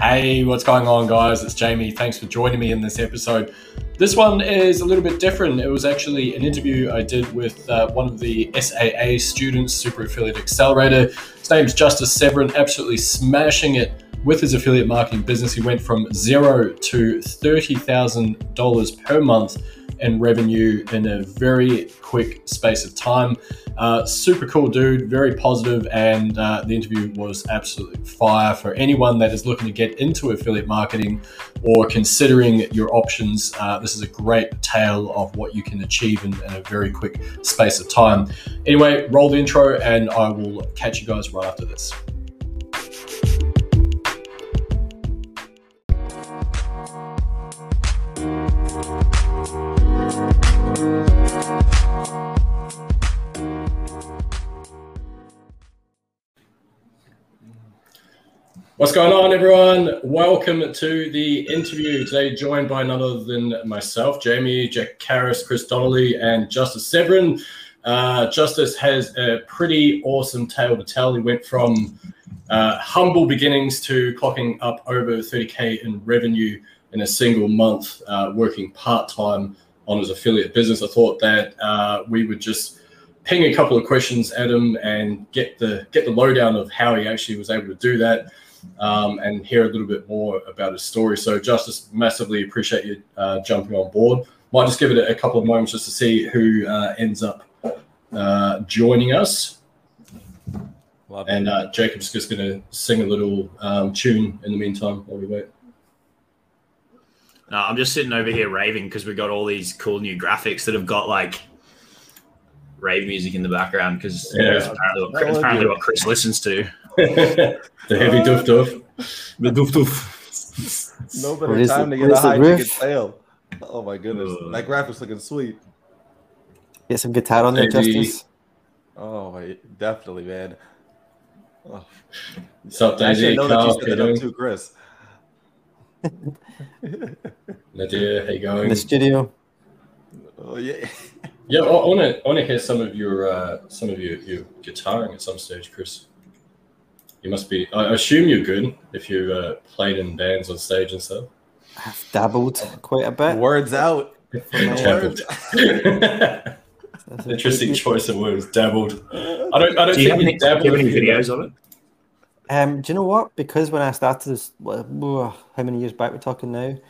Hey, what's going on, guys? It's Jamie. Thanks for joining me in this episode. This one is a little bit different. It was actually an interview I did with uh, one of the SAA students, Super Affiliate Accelerator. His name's Justice Severin, absolutely smashing it with his affiliate marketing business. He went from zero to $30,000 per month in revenue in a very quick space of time. Uh, super cool dude, very positive, and uh, the interview was absolutely fire for anyone that is looking to get into affiliate marketing or considering your options. Uh, this is a great tale of what you can achieve in, in a very quick space of time. Anyway, roll the intro, and I will catch you guys right after this. What's going on, everyone? Welcome to the interview. Today, joined by none other than myself, Jamie, Jack Karras, Chris Donnelly, and Justice Severin. Uh, Justice has a pretty awesome tale to tell. He went from uh, humble beginnings to clocking up over 30K in revenue in a single month, uh, working part time on his affiliate business. I thought that uh, we would just ping a couple of questions at him and get the get the lowdown of how he actually was able to do that um, and hear a little bit more about his story. So, Justice, massively appreciate you uh, jumping on board. Might just give it a, couple of moments just to see who uh, ends up uh, joining us. Love and uh, Jacob's just going to sing a little um, tune in the meantime while we wait. No, I'm just sitting over here raving because we got all these cool new graphics that have got like rave music in the background because yeah. it's apparently, what, it's apparently what Chris listens to. The heavy doof doof. The doof doof. No better time to get a high ticket sale. Oh my goodness. Uh, that graphic's looking sweet. Get some guitar on there, Justice. Oh, definitely, man. Oh. What's up, Daisy? I know that you set it up too, Chris. Nadia, how you going? In the studio. Oh yeah. yeah, I want to I want to hear some of your uh, some of your, your guitaring at some stage, Chris. You must be. I assume you're good if you uh, played in bands on stage and stuff. I've dabbled quite a bit. Words out. dabbled. Interesting choice of words. Dabbled. I don't. I don't do think you dabbled. Do you have any videos of it? Um, do you know what? Because when I started this, how many years back we're talking now? It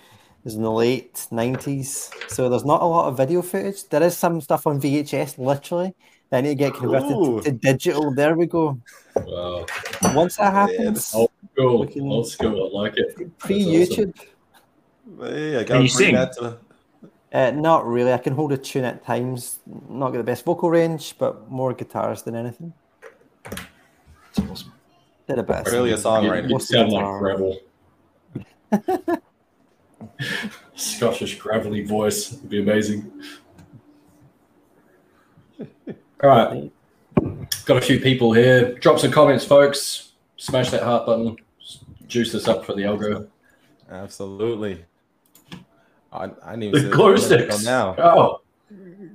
was in the late nineties, so there's not a lot of video footage. There is some stuff on VHS, literally. Then you get converted to, to, digital. There we go. Wow. Once that happens, old school, can, old school. I like it. Pre YouTube. Awesome. Hey, I can you sing? That to... uh, not really. I can hold a tune at times. Not got the best vocal range, but more guitars than anything. That's awesome. Did a bit. Really a songwriter. You sound like gravel. Scottish gravelly voice would be amazing. All right. Got a few people here. Drop some comments, folks. Smash that heart button. Juice this up for the algo. Absolutely. I, I need the glow sticks now. Oh,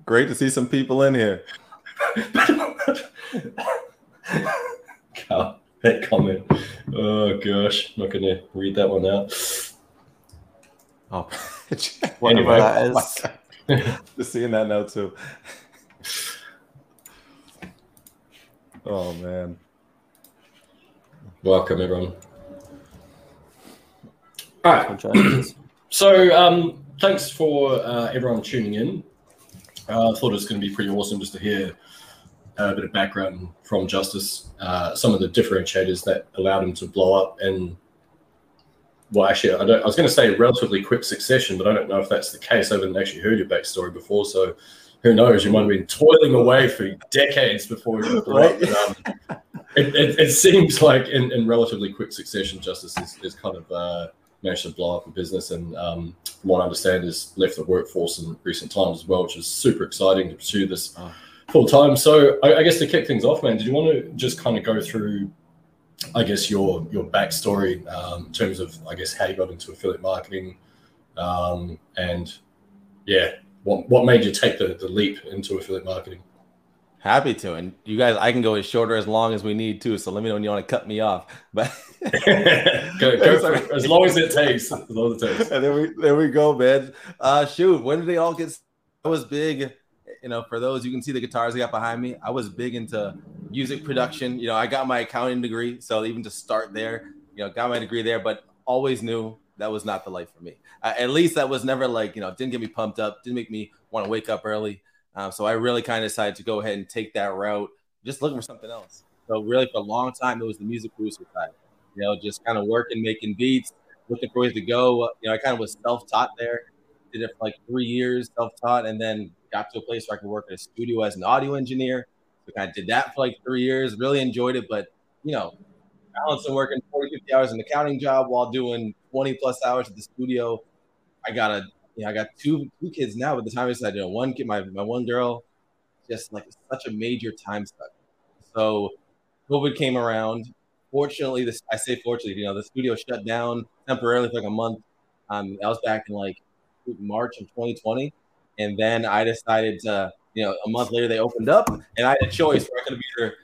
great to see some people in here. God, that comment. Oh gosh, I'm not gonna read that one out. Oh, whatever anyway. that is. Just seeing that now too. Oh man. Welcome everyone. All right. so um, thanks for uh, everyone tuning in. Uh, I thought it was going to be pretty awesome just to hear a bit of background from Justice, uh, some of the differentiators that allowed him to blow up and well, actually, I, I was going to say relatively quick succession, but I don't know if that's the case. I haven't actually heard your backstory before, so who knows? You might have been toiling away for decades before you right. But, um, it, it, it, seems like in, in, relatively quick succession, Justice is, is kind of uh, managed to blow up a business, and um, from what I understand, has left the workforce in recent times as well, which is super exciting to pursue this oh. full time. So, I, I guess to kick things off, man, did you want to just kind of go through? I guess your your backstory um, in terms of I guess how you got into affiliate marketing, um, and yeah, what what made you take the, the leap into affiliate marketing? Happy to, and you guys, I can go as short or as long as we need to. So let me know when you want to cut me off. But go, go for, as long as it takes. As long as it takes. And there we there we go, man. Uh, shoot, when did they all get? I was big, you know. For those you can see the guitars I got behind me. I was big into music production. You know, I got my accounting degree, so even to start there, you know, got my degree there, but always knew that was not the life for me. Uh, at least that was never like you know didn't get me pumped up, didn't make me want to wake up early. Um, so I really kind of decided to go ahead and take that route, just looking for something else. So really, for a long time, it was the music producer side. You know, just kind of working, making beats, looking for ways to go. You know, I kind of was self-taught there. Did it for like three years, self-taught, and then got to a place where I could work at a studio as an audio engineer. So of did that for like three years. Really enjoyed it, but you know, balancing working 40, 50 hours in the accounting job while doing 20 plus hours at the studio. I got a you know, I got two two kids now. But the time I decided, you know, one kid, my my one girl, just like such a major time suck. So COVID came around. Fortunately, this I say fortunately, you know, the studio shut down temporarily for like a month. Um, I was back in like March of 2020, and then I decided to, you know, a month later they opened up, and I had a choice I could have either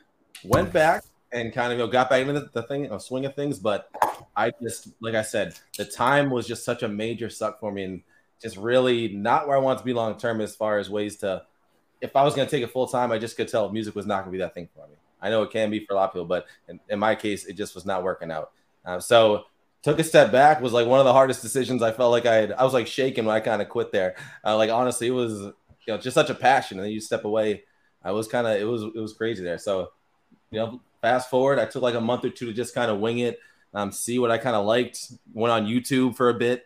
went back and kind of you know, got back into the, the thing, a swing of things, but I just, like I said, the time was just such a major suck for me, and just really not where I want to be long term as far as ways to. If I was going to take it full time, I just could tell music was not going to be that thing for me. I know it can be for a lot of people, but in, in my case, it just was not working out. Uh, so took a step back was like one of the hardest decisions. I felt like I had, I was like shaking when I kind of quit there. Uh, like honestly, it was you know just such a passion, and then you step away. I was kind of it was it was crazy there. So you know, fast forward, I took like a month or two to just kind of wing it, um, see what I kind of liked. Went on YouTube for a bit,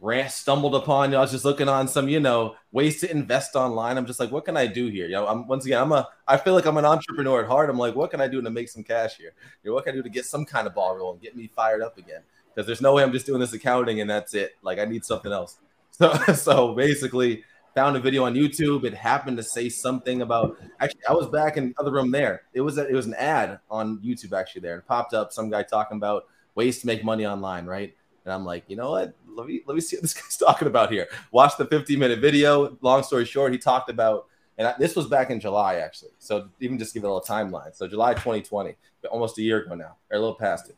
ran stumbled upon. You know, I was just looking on some, you know, ways to invest online. I'm just like, what can I do here? You know, I'm once again, I'm a, I feel like I'm an entrepreneur at heart. I'm like, what can I do to make some cash here? You know, what can I do to get some kind of ball rolling, get me fired up again? Because there's no way I'm just doing this accounting and that's it. Like, I need something else. So, so basically, found a video on YouTube. It happened to say something about. Actually, I was back in the other room there. It was a, it was an ad on YouTube actually there. It popped up some guy talking about ways to make money online, right? And I'm like, you know what? Let me let me see what this guy's talking about here. Watch the 15 minute video. Long story short, he talked about, and I, this was back in July actually. So even just give it a little timeline. So July 2020, almost a year ago now, or a little past it.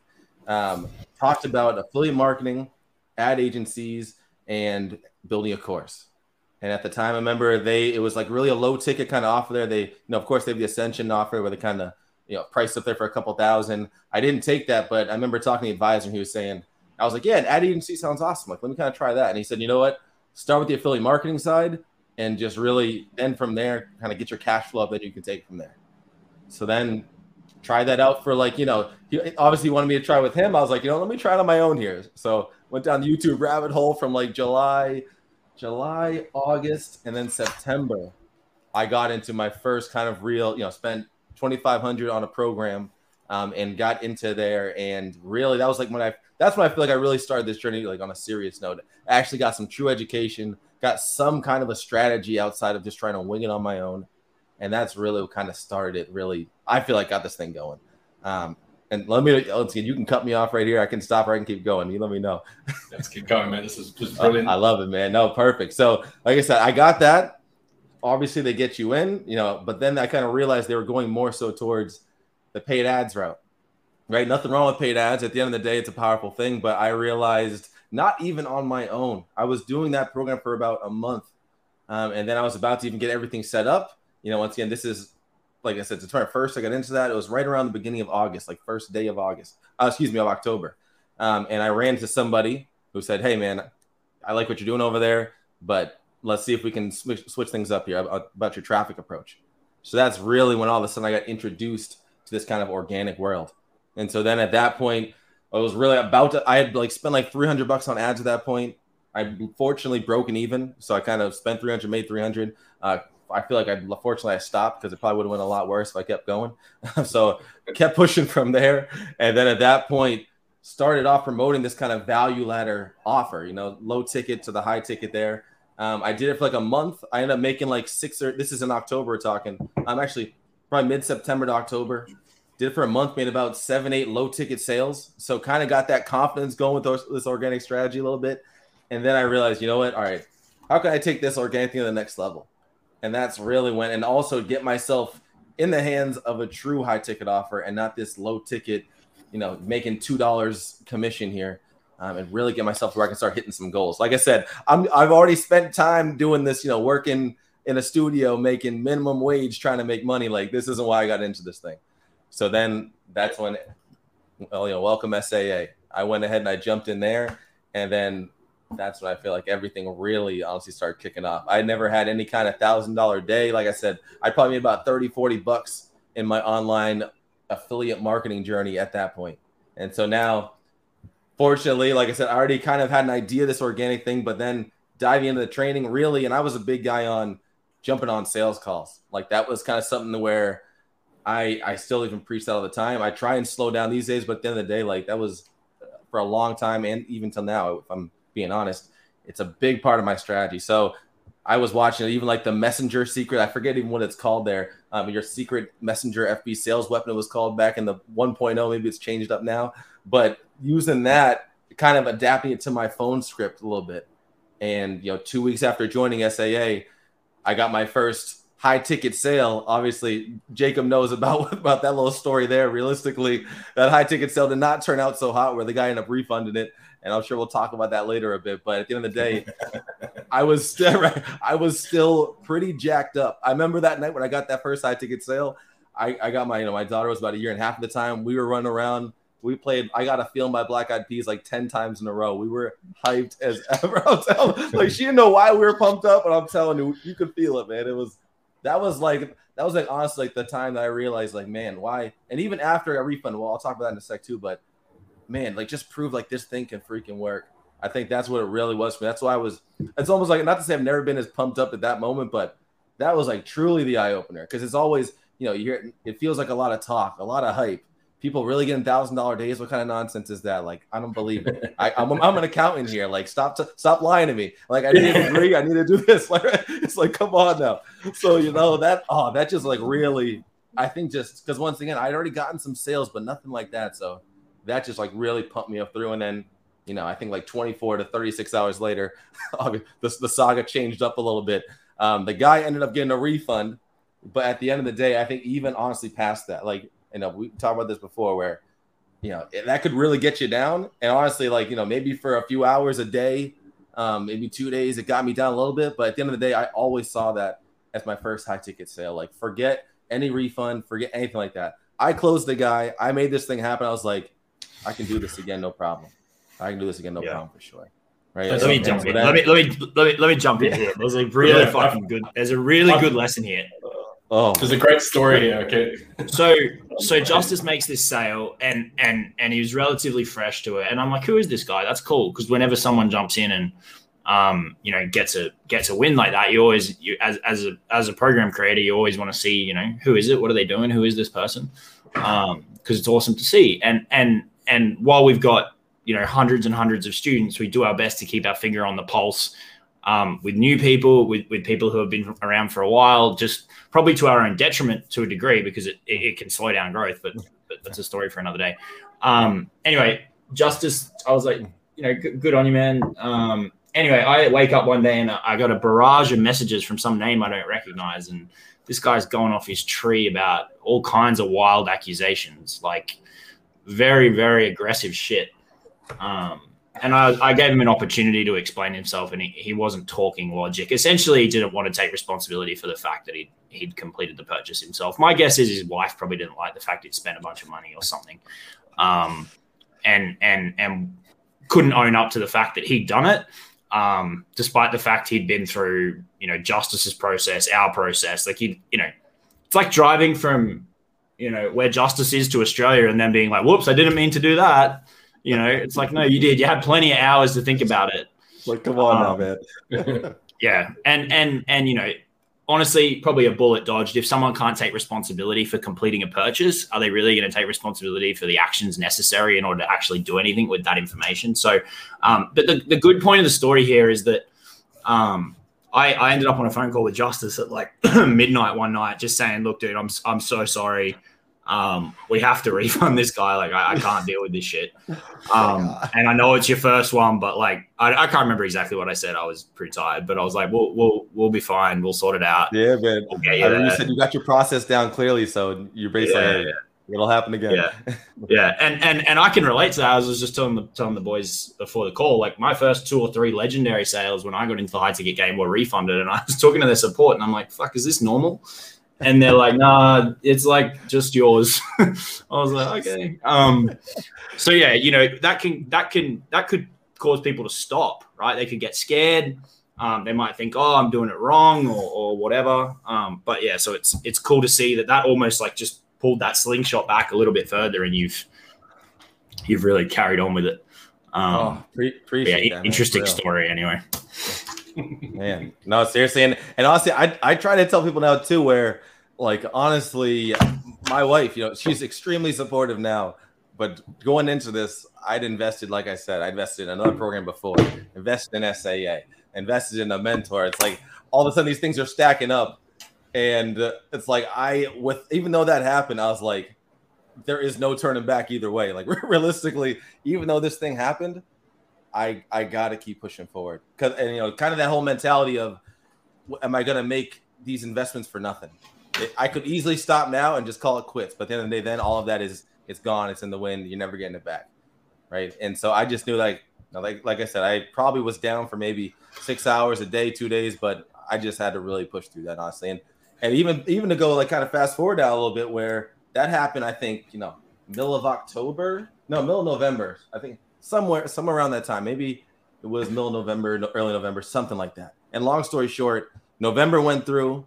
Um, talked about affiliate marketing, ad agencies, and building a course. And at the time, I remember they it was like really a low ticket kind of offer there. They, you know, of course, they have the Ascension offer where they kind of you know priced up there for a couple thousand. I didn't take that, but I remember talking to the advisor and he was saying I was like, yeah, an ad agency sounds awesome. Like, let me kind of try that. And he said, you know what? Start with the affiliate marketing side and just really then from there, kind of get your cash flow up that you can take from there. So then try that out for like, you know, he obviously wanted me to try with him. I was like, you know, let me try it on my own here. So went down the YouTube rabbit hole from like July, July, August, and then September. I got into my first kind of real, you know, spent 2500 on a program um, and got into there. And really, that was like when I that's when I feel like I really started this journey like on a serious note. I actually got some true education, got some kind of a strategy outside of just trying to wing it on my own. And that's really what kind of started it. Really, I feel like got this thing going. Um, and let me let's get you can cut me off right here. I can stop or I can keep going. You let me know. Let's keep going, man. This is just brilliant. I love it, man. No, perfect. So, like I said, I got that. Obviously, they get you in, you know, but then I kind of realized they were going more so towards the paid ads route right? Nothing wrong with paid ads. At the end of the day, it's a powerful thing. But I realized not even on my own, I was doing that program for about a month. Um, and then I was about to even get everything set up. You know, once again, this is like I said, my first. I got into that. It was right around the beginning of August, like first day of August. Uh, excuse me, of October. Um, and I ran to somebody who said, "Hey, man, I like what you're doing over there, but let's see if we can switch, switch things up here about, your traffic approach." So that's really when all of a sudden I got introduced to this kind of organic world. And so then at that point, I was really about to. I had like spent like 300 bucks on ads at that point. I fortunately broken even, so I kind of spent 300, made 300. Uh, I feel like I fortunately I stopped because it probably would have went a lot worse if I kept going. so I kept pushing from there, and then at that point started off promoting this kind of value ladder offer. You know, low ticket to the high ticket there. Um, I did it for like a month. I ended up making like six or this is in October. Talking. I'm actually probably mid September to October. Did it for a month, made about seven, eight low ticket sales. So kind of got that confidence going with those, this organic strategy a little bit. And then I realized, you know what? All right, how can I take this organic thing to the next level? And that's really when, and also get myself in the hands of a true high ticket offer and not this low ticket, you know, making two dollars commission here. Um, and really get myself where I can start hitting some goals. Like I said, I'm I've already spent time doing this, you know, working in a studio, making minimum wage, trying to make money. Like this isn't why I got into this thing. So then that's when, well, you know, welcome SAA. I went ahead and I jumped in there, and then that's when I feel like everything really honestly started kicking off. I never had any kind of thousand dollar day. Like I said, I probably made about 30, 40 bucks in my online affiliate marketing journey at that point. And so now, fortunately, like I said, I already kind of had an idea this organic thing, but then diving into the training really, and I was a big guy on jumping on sales calls. Like that was kind of something where I I still even preach that all the time. I try and slow down these days, but at the end of the day, like that was for a long time and even till now, if I'm being honest, it's a big part of my strategy. So I was watching even like the messenger secret. I forget even what it's called there. Um, your secret messenger FB sales weapon it was called back in the 1.0. Maybe it's changed up now, but using that, kind of adapting it to my phone script a little bit. And you know, two weeks after joining SAA, I got my first high ticket sale. Obviously, Jacob knows about about that little story there. Realistically, that high ticket sale did not turn out so hot where the guy ended up refunding it and I'm sure we'll talk about that later a bit. But at the end of the day, I was still I was still pretty jacked up. I remember that night when I got that first high ticket sale. I, I got my you know my daughter was about a year and a half at the time. We were running around. We played. I got a feeling by Black Eyed Peas like ten times in a row. We were hyped as ever. I'm telling, like she didn't know why we were pumped up, but I'm telling you, you could feel it, man. It was that was like that was like honestly like the time that I realized like man why. And even after a refund, well, I'll talk about that in a sec too. But man, like just prove like this thing can freaking work. I think that's what it really was for me. That's why I was. It's almost like not to say I've never been as pumped up at that moment, but that was like truly the eye opener because it's always you know you hear it feels like a lot of talk, a lot of hype. People really getting thousand dollar days. What kind of nonsense is that? Like I don't believe it. I, am I'm, I'm an accountant here. Like stop to stop lying to me. Like I need to agree. I need to do this. Like it's like come on now. So you know that oh that just like really I think just because once again I'd already gotten some sales, but nothing like that. So that just like really pumped me up through. And then, you know, I think like 24 to 36 hours later, the, the saga changed up a little bit. Um, the guy ended up getting a refund, but at the end of the day, I think even honestly past that, like, you know, we talked about this before where, you know, that could really get you down. And honestly, like, you know, maybe for a few hours a day, um, maybe two days, it got me down a little bit. But at the end of the day, I always saw that as my first high ticket sale. Like, forget any refund, forget anything like that. I closed the guy. I made this thing happen. I was like, I can do this again, no problem. I can do this again, no yeah. problem for sure. Right. Let, so, me jump in. Let me let me let me let me jump in here. There's a really yeah. fucking good. There's a really good lesson here. Oh, there's a great story here. Okay. So so Justice makes this sale and and and he was relatively fresh to it, and I'm like, who is this guy? That's cool because whenever someone jumps in and um, you know, gets a gets a win like that, you always you as as a as a program creator, you always want to see, you know, who is it? What are they doing? Who is this person? Um, because it's awesome to see. And and and while we've got you know hundreds and hundreds of students, we do our best to keep our finger on the pulse um, with new people, with, with people who have been around for a while, just probably to our own detriment to a degree because it, it, it can slow down growth. But, but that's a story for another day. Um, anyway, Justice, I was like, you know, good, good on you, man. Um, anyway, I wake up one day and I got a barrage of messages from some name I don't recognize, and this guy's going off his tree about all kinds of wild accusations, like very, very aggressive shit. Um, and I, I, gave him an opportunity to explain himself, and he, he wasn't talking logic. Essentially, he didn't want to take responsibility for the fact that he'd, he'd completed the purchase himself. My guess is his wife probably didn't like the fact he'd spent a bunch of money or something, um, and and and couldn't own up to the fact that he'd done it, um, despite the fact he'd been through you know justice's process, our process. Like he, you know, it's like driving from you know, where justice is to Australia and then being like, whoops, I didn't mean to do that. You know, it's like, no, you did. You had plenty of hours to think about it. Like, come on um, now, man. yeah. And, and, and, you know, honestly, probably a bullet dodged. If someone can't take responsibility for completing a purchase, are they really going to take responsibility for the actions necessary in order to actually do anything with that information? So, um, but the, the good point of the story here is that, um, I, I ended up on a phone call with Justice at like midnight one night, just saying, "Look, dude, I'm I'm so sorry. Um, we have to refund this guy. Like, I, I can't deal with this shit. Um, and I know it's your first one, but like, I, I, can't remember exactly what I said. I was pretty tired, but I was like, we'll, we'll, we'll be fine. We'll sort it out. Yeah, man. We'll you, I mean, you said you got your process down clearly. So you're basically, yeah, yeah. it'll happen again. Yeah. yeah. And, and, and I can relate to that. I was just telling the, telling the boys before the call, like my first two or three legendary sales when I got into the high ticket game were refunded. And I was talking to their support and I'm like, fuck, is this normal? And they're like, nah, it's like just yours. I was like, okay. Um, so yeah, you know, that can that can that could cause people to stop, right? They could get scared. Um, they might think, oh, I'm doing it wrong or, or whatever. Um, but yeah, so it's it's cool to see that that almost like just pulled that slingshot back a little bit further, and you've you've really carried on with it. Um, oh, pre- appreciate yeah, that, interesting story anyway. Man, no, seriously, and and honestly, I I try to tell people now too, where like honestly, my wife, you know, she's extremely supportive now. But going into this, I'd invested, like I said, I invested in another program before, invested in SAA, invested in a mentor. It's like all of a sudden these things are stacking up, and uh, it's like I, with even though that happened, I was like, there is no turning back either way. Like realistically, even though this thing happened, I I got to keep pushing forward because and you know kind of that whole mentality of am I going to make these investments for nothing? It, I could easily stop now and just call it quits, but at the end of the day, then all of that is it's gone. It's in the wind. You're never getting it back, right? And so I just knew like like like I said, I probably was down for maybe six hours a day, two days, but I just had to really push through that honestly. And and even even to go like kind of fast forward now a little bit where that happened, I think you know middle of October, no middle of November, I think somewhere somewhere around that time. Maybe it was middle November, early November, something like that. And long story short, November went through,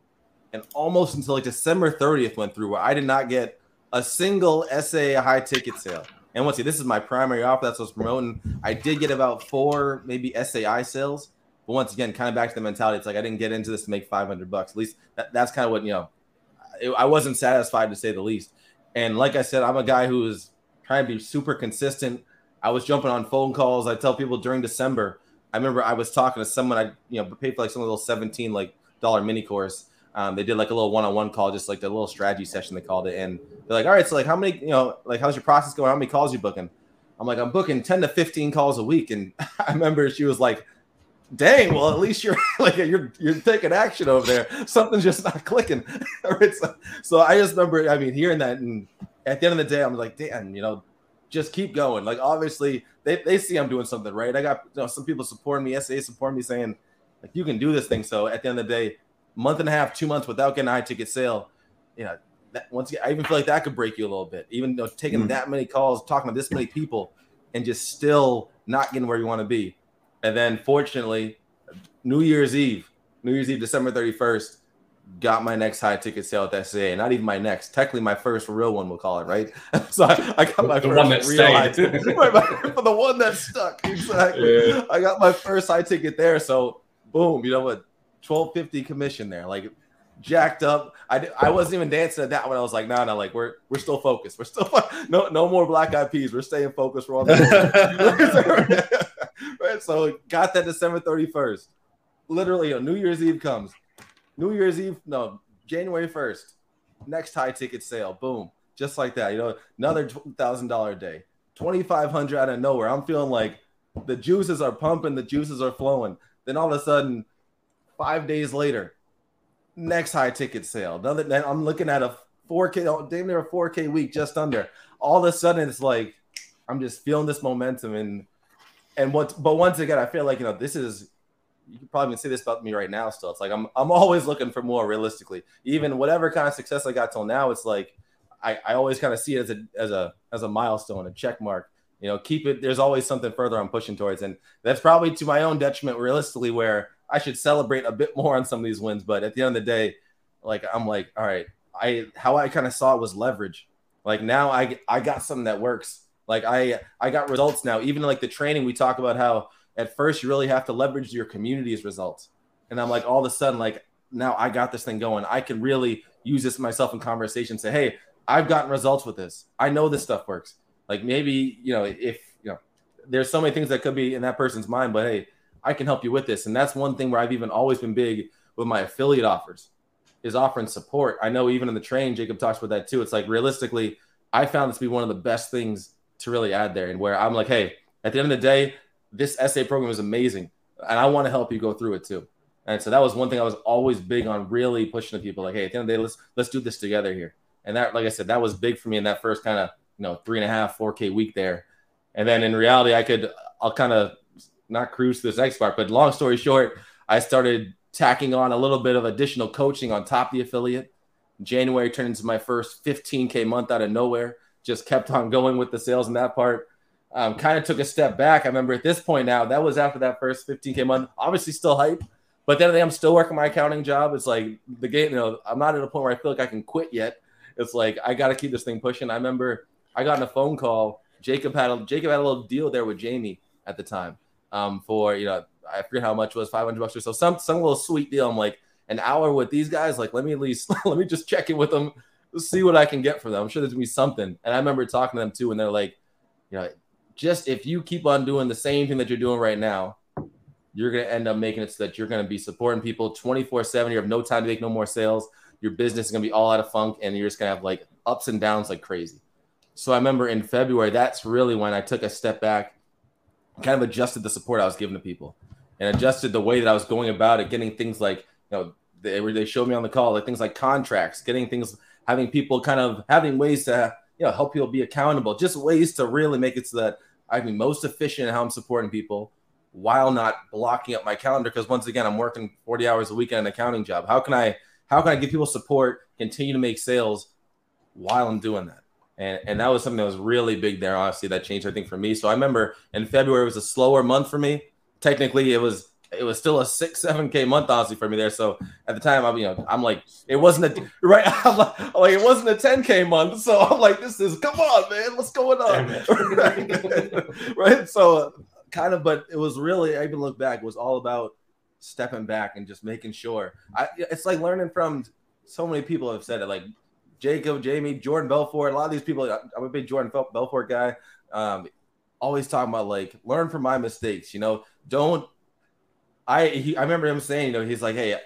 and almost until like December 30th went through, where I did not get a single SA high ticket sale. And once again, this is my primary offer. That's what I was promoting. I did get about four, maybe SAI sales. But once again, kind of back to the mentality, it's like I didn't get into this to make 500 bucks. At least that, that's kind of what, you know, I wasn't satisfied to say the least. And like I said, I'm a guy who is trying to be super consistent. I was jumping on phone calls. I tell people during December. I remember I was talking to someone. I you know paid for like some those seventeen like dollar mini course. Um, they did like a little one on one call, just like the little strategy session they called it. And they're like, all right, so like how many you know like how's your process going? How many calls you booking? I'm like, I'm booking ten to fifteen calls a week. And I remember she was like, dang, well, at least you're like you're you're taking action over there. Something's just not clicking. so I just remember, I mean, hearing that, and at the end of the day, I'm like, damn, you know, just keep going. Like obviously they, they see I'm doing something right. I got you know, some people supporting me, SA supporting me saying like you can do this thing. So at the end of the day, month and a half, two months without getting a high ticket sale, you know, that, once again, I even feel like that could break you a little bit. Even though taking mm that many calls, talking to this many people, and just still not getting where you want to be. And then fortunately, New Year's Eve, New Year's Eve, December 31st, got my next high ticket sale at SAA. Not even my next, technically my first real one, we'll call it, right? so I, I got my the first one that real high ticket. for the one that stuck, exactly. Yeah. I got my first high ticket there. So boom, you know what? 1250 commission there. Like jacked up. I, I wasn't even dancing at that one. I was like, no, nah, no, like we're we're still focused. We're still no no more black eyed peas. We're staying focused. We're on the right. So got that December 31st. Literally, you know, New Year's Eve comes. New Year's Eve, no, January 1st, next high ticket sale. Boom. Just like that. You know, another $1,000 day. 2500 out of nowhere. I'm feeling like the juices are pumping, the juices are flowing. Then all of a sudden, five days later, next high ticket sale. Another, I'm looking at a 4K, damn near a 4K week, just under. All of a sudden, it's like I'm just feeling this momentum and and what. But once again, I feel like you know this is you can probably say this about me right now still. It's like I'm I'm always looking for more realistically. Even whatever kind of success I got till now, it's like I, I always kind of see it as a as a as a milestone, a check mark. You know, keep it there's always something further I'm pushing towards. And that's probably to my own detriment realistically where I should celebrate a bit more on some of these wins. But at the end of the day, like I'm like, all right, I how I kind of saw it was leverage. Like now I I got something that works. Like I I got results now. Even like the training we talk about how at first you really have to leverage your community's results. And I'm like, all of a sudden, like now I got this thing going. I can really use this myself in conversation. Say, hey, I've gotten results with this. I know this stuff works. Like maybe you know if you know there's so many things that could be in that person's mind, but hey, I can help you with this. And that's one thing where I've even always been big with my affiliate offers. is offering support. I know even in the train, Jacob talks about that too. It's like realistically, I found this to be one of the best things to really add there, and where I'm like, hey, at the end of the day, this SA program is amazing, and I want to help you go through it too. And so that was one thing I was always big on, really pushing to people like, hey, at the end of the day, let's let's do this together here. And that, like I said, that was big for me in that first kind of you know three and a half, four K week there. And then in reality, I could I'll kind of not cruise to this X part, but long story short, I started tacking on a little bit of additional coaching on top of the affiliate. January turned into my first 15K month out of nowhere. Just kept on going with the sales in that part. Um, kind of took a step back. I remember at this point now, that was after that first 15K month. Obviously, still hype, but then I'm still working my accounting job. It's like the game, you know, I'm not at a point where I feel like I can quit yet. It's like I got to keep this thing pushing. I remember I got in a phone call. Jacob had a Jacob had a little deal there with Jamie at the time um, for you know I forget how much was 500 bucks or so some some little sweet deal. I'm like an hour with these guys. Like let me at least let me just check in with them, see what I can get for them. I'm sure there's gonna be something. And I remember talking to them too, and they're like, you know, just if you keep on doing the same thing that you're doing right now, you're gonna end up making it so that you're gonna be supporting people 24 seven. You have no time to make no more sales. Your business is gonna be all out of funk, and you're just gonna have like ups and downs like crazy. So I remember in February, that's really when I took a step back kind of adjusted the support I was giving to people and adjusted the way that I was going about it, getting things like, you know, they, they showed me on the call, like things like contracts, getting things, having people kind of having ways to, you know, help people be accountable, just ways to really make it so that I can be most efficient in how I'm supporting people while not blocking up my calendar. Because once again, I'm working 40 hours a week on an accounting job. How can I, how can I give people support, continue to make sales while I'm doing that? And, and that was something that was really big there. Honestly, that changed everything for me. So I remember in February was a slower month for me. Technically, it was it was still a six seven k month honestly for me there. So at the time, I'm you know I'm like it wasn't a right. I'm like, I'm like it wasn't a ten k month. So I'm like this is come on man, what's going on? right? right. So kind of, but it was really I even look back. It was all about stepping back and just making sure. I it's like learning from so many people have said it like Jacob, Jamie, Jordan Belfort, a lot of these people. I'm a big Jordan Belfort guy. Um, always talking about like learn from my mistakes. You know, don't. I he, I remember him saying, you know, he's like, hey,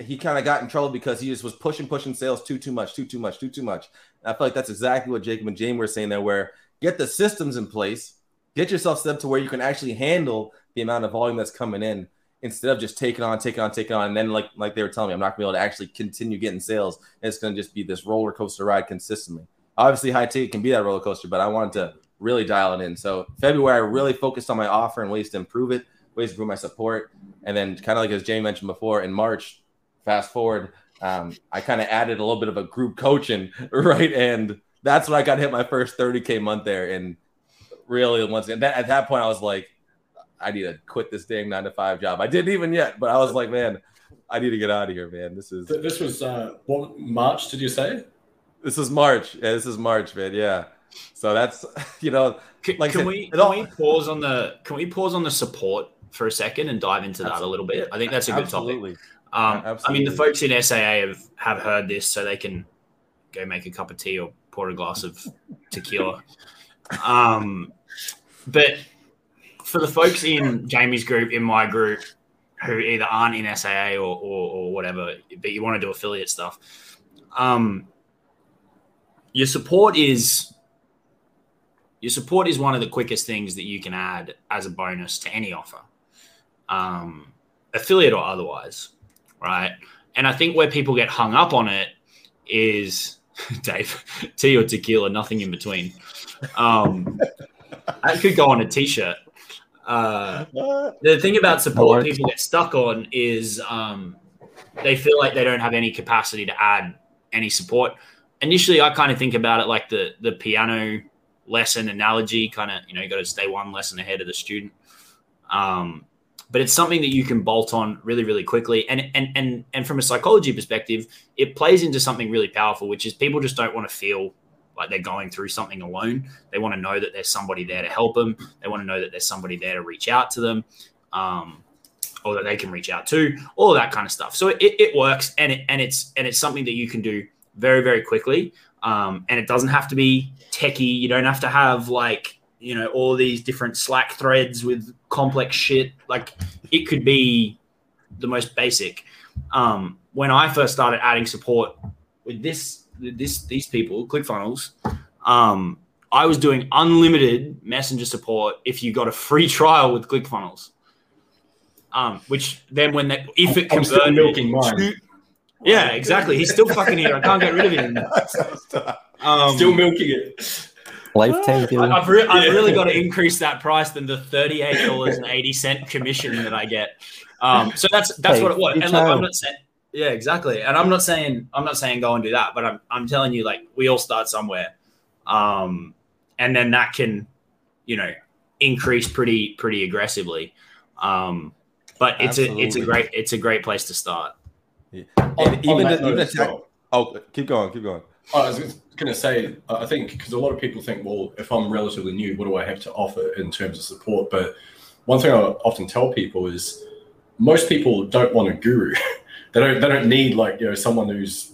he kind of got in trouble because he just was pushing, pushing sales too, too much, too, too much, too, too much. And I feel like that's exactly what Jacob and Jamie were saying there, where get the systems in place, get yourself set up to where you can actually handle the amount of volume that's coming in instead of just taking on, taking on, taking on, and then like like they were telling me, I'm not gonna be able to actually continue getting sales. And It's gonna just be this roller coaster ride consistently. Obviously, high ticket can be that roller coaster, but I wanted to really dial it in. So February, I really focused on my offer and ways to improve it, ways to improve my support, and then kind of like as Jamie mentioned before, in March, fast forward, um, I kind of added a little bit of a group coaching, right? And that's when I got hit my first 30k month there, and really once again, that, at that point, I was like, I need to quit this dang nine to five job. I didn't even yet, but I was like, man, I need to get out of here, man. This is this was uh, what March? Did you say? This is March. Yeah, this is March, man. Yeah. So that's you know, can, like can we can all... we pause on the can we pause on the support for a second and dive into that a little bit? I think that's a good Absolutely. topic. Um, Absolutely. I mean, the folks in SAA have have heard this, so they can go make a cup of tea or pour a glass of tequila. um, but for the folks in Jamie's group, in my group, who either aren't in SAA or, or, or whatever, but you want to do affiliate stuff, um, your support is your support is one of the quickest things that you can add as a bonus to any offer, um, affiliate or otherwise, right? And I think where people get hung up on it is Dave, tea or tequila, nothing in between. Um, I could go on a t-shirt. Uh, the thing about support people get stuck on is um, they feel like they don't have any capacity to add any support. Initially, I kind of think about it like the the piano lesson analogy, kind of you know you got to stay one lesson ahead of the student. Um, but it's something that you can bolt on really really quickly and and and and from a psychology perspective it plays into something really powerful which is people just don't want to feel like they're going through something alone. They want to know that there's somebody there to help them. They want to know that there's somebody there to reach out to them, um, or that they can reach out to, all that kind of stuff. So it, it works, and it and it's and it's something that you can do very very quickly. Um, and it doesn't have to be techie. You don't have to have like you know all these different Slack threads with complex shit. Like it could be the most basic. Um, when I first started adding support with this this these people, ClickFunnels, um, I was doing unlimited messenger support if you got a free trial with ClickFunnels. Um, which then when that if it I'm converted milking mine. to- yeah, exactly. He's still fucking here. I can't get rid of him. Um, Still milking it. Lifetime I- deal. I've, re- I've Yeah. really got to increase that price than the thirty-eight dollars and eighty cent commission that I get. Um, so that's that's Hey, what it was. And look, I'm not saying, yeah, exactly. And I'm not saying I'm not saying go and do that, but I'm I'm telling you, like we all start somewhere, um, and then that can, you know, increase pretty pretty aggressively. Um, but it's a it's a great it's a great place to start. And On- even on the, even note as Oh, keep going, keep going. I was going to say, I think because a lot of people think, well, if I'm relatively new, what do I have to offer in terms of support? But one thing I often tell people is most people don't want a guru. they don't. They don't need like you know someone who's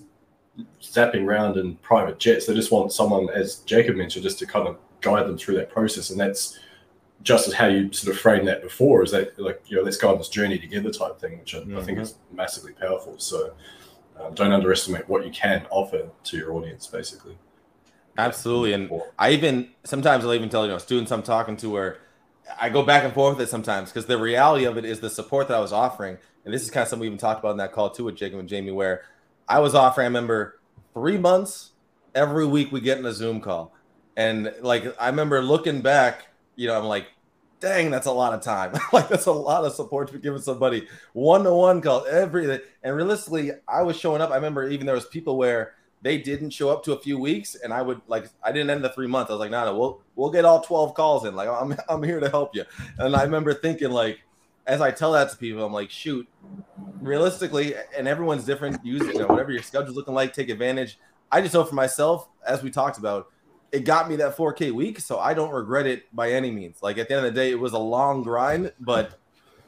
zapping around in private jets. They just want someone, as Jacob mentioned, just to kind of guide them through that process. And that's just as how you sort of frame that before. Is that like you know let's go on this journey together type thing, which I, I think Mhm. is massively powerful. So. Um, don't underestimate what you can offer to your audience, basically. Absolutely. And I even sometimes I'll even tell you know students I'm talking to where I go back and forth with it sometimes because the reality of it is the support that I was offering, and this is kind of something we even talked about in that call too with Jacob and Jamie, where I was offering. I remember three months every week we get in a Zoom call, and like I remember looking back, you know, I'm like, dang, that's a lot of time. like that's a lot of support to be giving somebody one to one call every. And realistically, I was showing up. I remember even there was people where they didn't show up to a few weeks and I would like I didn't end the three months. I was like, no, no, we'll we'll get all 12 calls in. Like I'm I'm here to help you. And I remember thinking like as I tell that to people, I'm like, shoot, realistically, and everyone's different. Use you know, whatever your schedule's looking like, take advantage. I just know for myself, as we talked about, it got me that 4K week, so I don't regret it by any means. Like at the end of the day, it was a long grind, but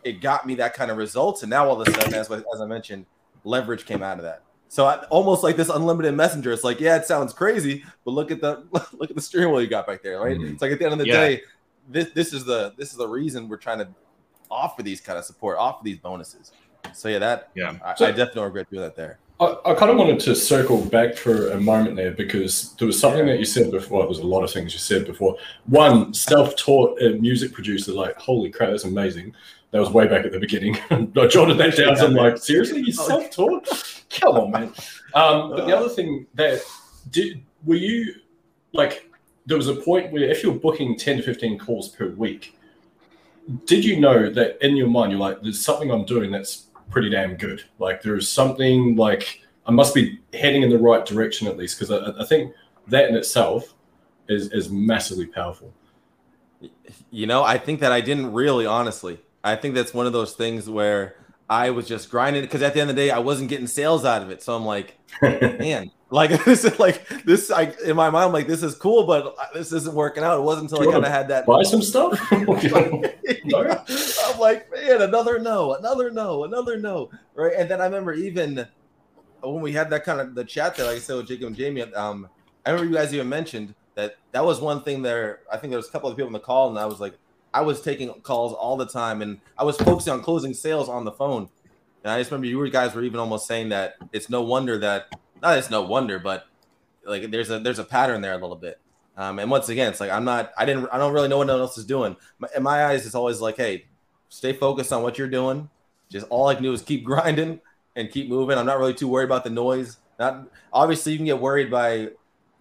it got me that kind of results. And now all of a sudden, as, as I mentioned, leverage came out of that. So I, almost like this unlimited messenger. It's like, yeah, it sounds crazy, but look at the look at the steering wheel you got back there, right? Mhm. It's like at the end of the Yeah. day, this this is the this is the reason we're trying to offer these kind of support, offer these bonuses. So yeah, that Yeah. I, So- I definitely regret doing that there. I, I kind of wanted to circle back for a moment there because there was something that you said before. Well, there was a lot of things you said before. One, self-taught uh, music producer, like, holy crap, that's amazing. That was way back at the beginning. I jotted that down. So I'm like, seriously, you self-taught? Come on, man. Um, but the other thing that did were you like there was a point where if you're booking 10 to 15 calls per week, did you know that in your mind you're like, there's something I'm doing that's pretty damn good. Like there's something like I must be heading in the right direction at least because I, I think that in itself is is massively powerful. You know, I think that I didn't really, honestly. I think that's one of those things where I was just grinding because at the end of the day, I wasn't getting sales out of it. So I'm like, man, like this is like this. I in my mind, I'm like this is cool, but this isn't working out. It wasn't until Do I kind of had that. Buy some stuff. I'm like, man, another no, another no, another no, right? And then I remember even when we had that kind of the chat there, like I said with Jacob and Jamie, um, I remember you guys even mentioned that that was one thing there. I think there was a couple of people on the call, and I was like, I was taking calls all the time, and I was focusing on closing sales on the phone. And I just remember you guys were even almost saying that it's no wonder that not it's no wonder, but like there's a there's a pattern there a little bit. Um, and once again, it's like I'm not I didn't I don't really know what anyone else is doing. My- In my eyes, it's always like, hey, stay focused on what you're doing. Just all I can do is keep grinding and keep moving. I'm not really too worried about the noise. Not obviously you can get worried by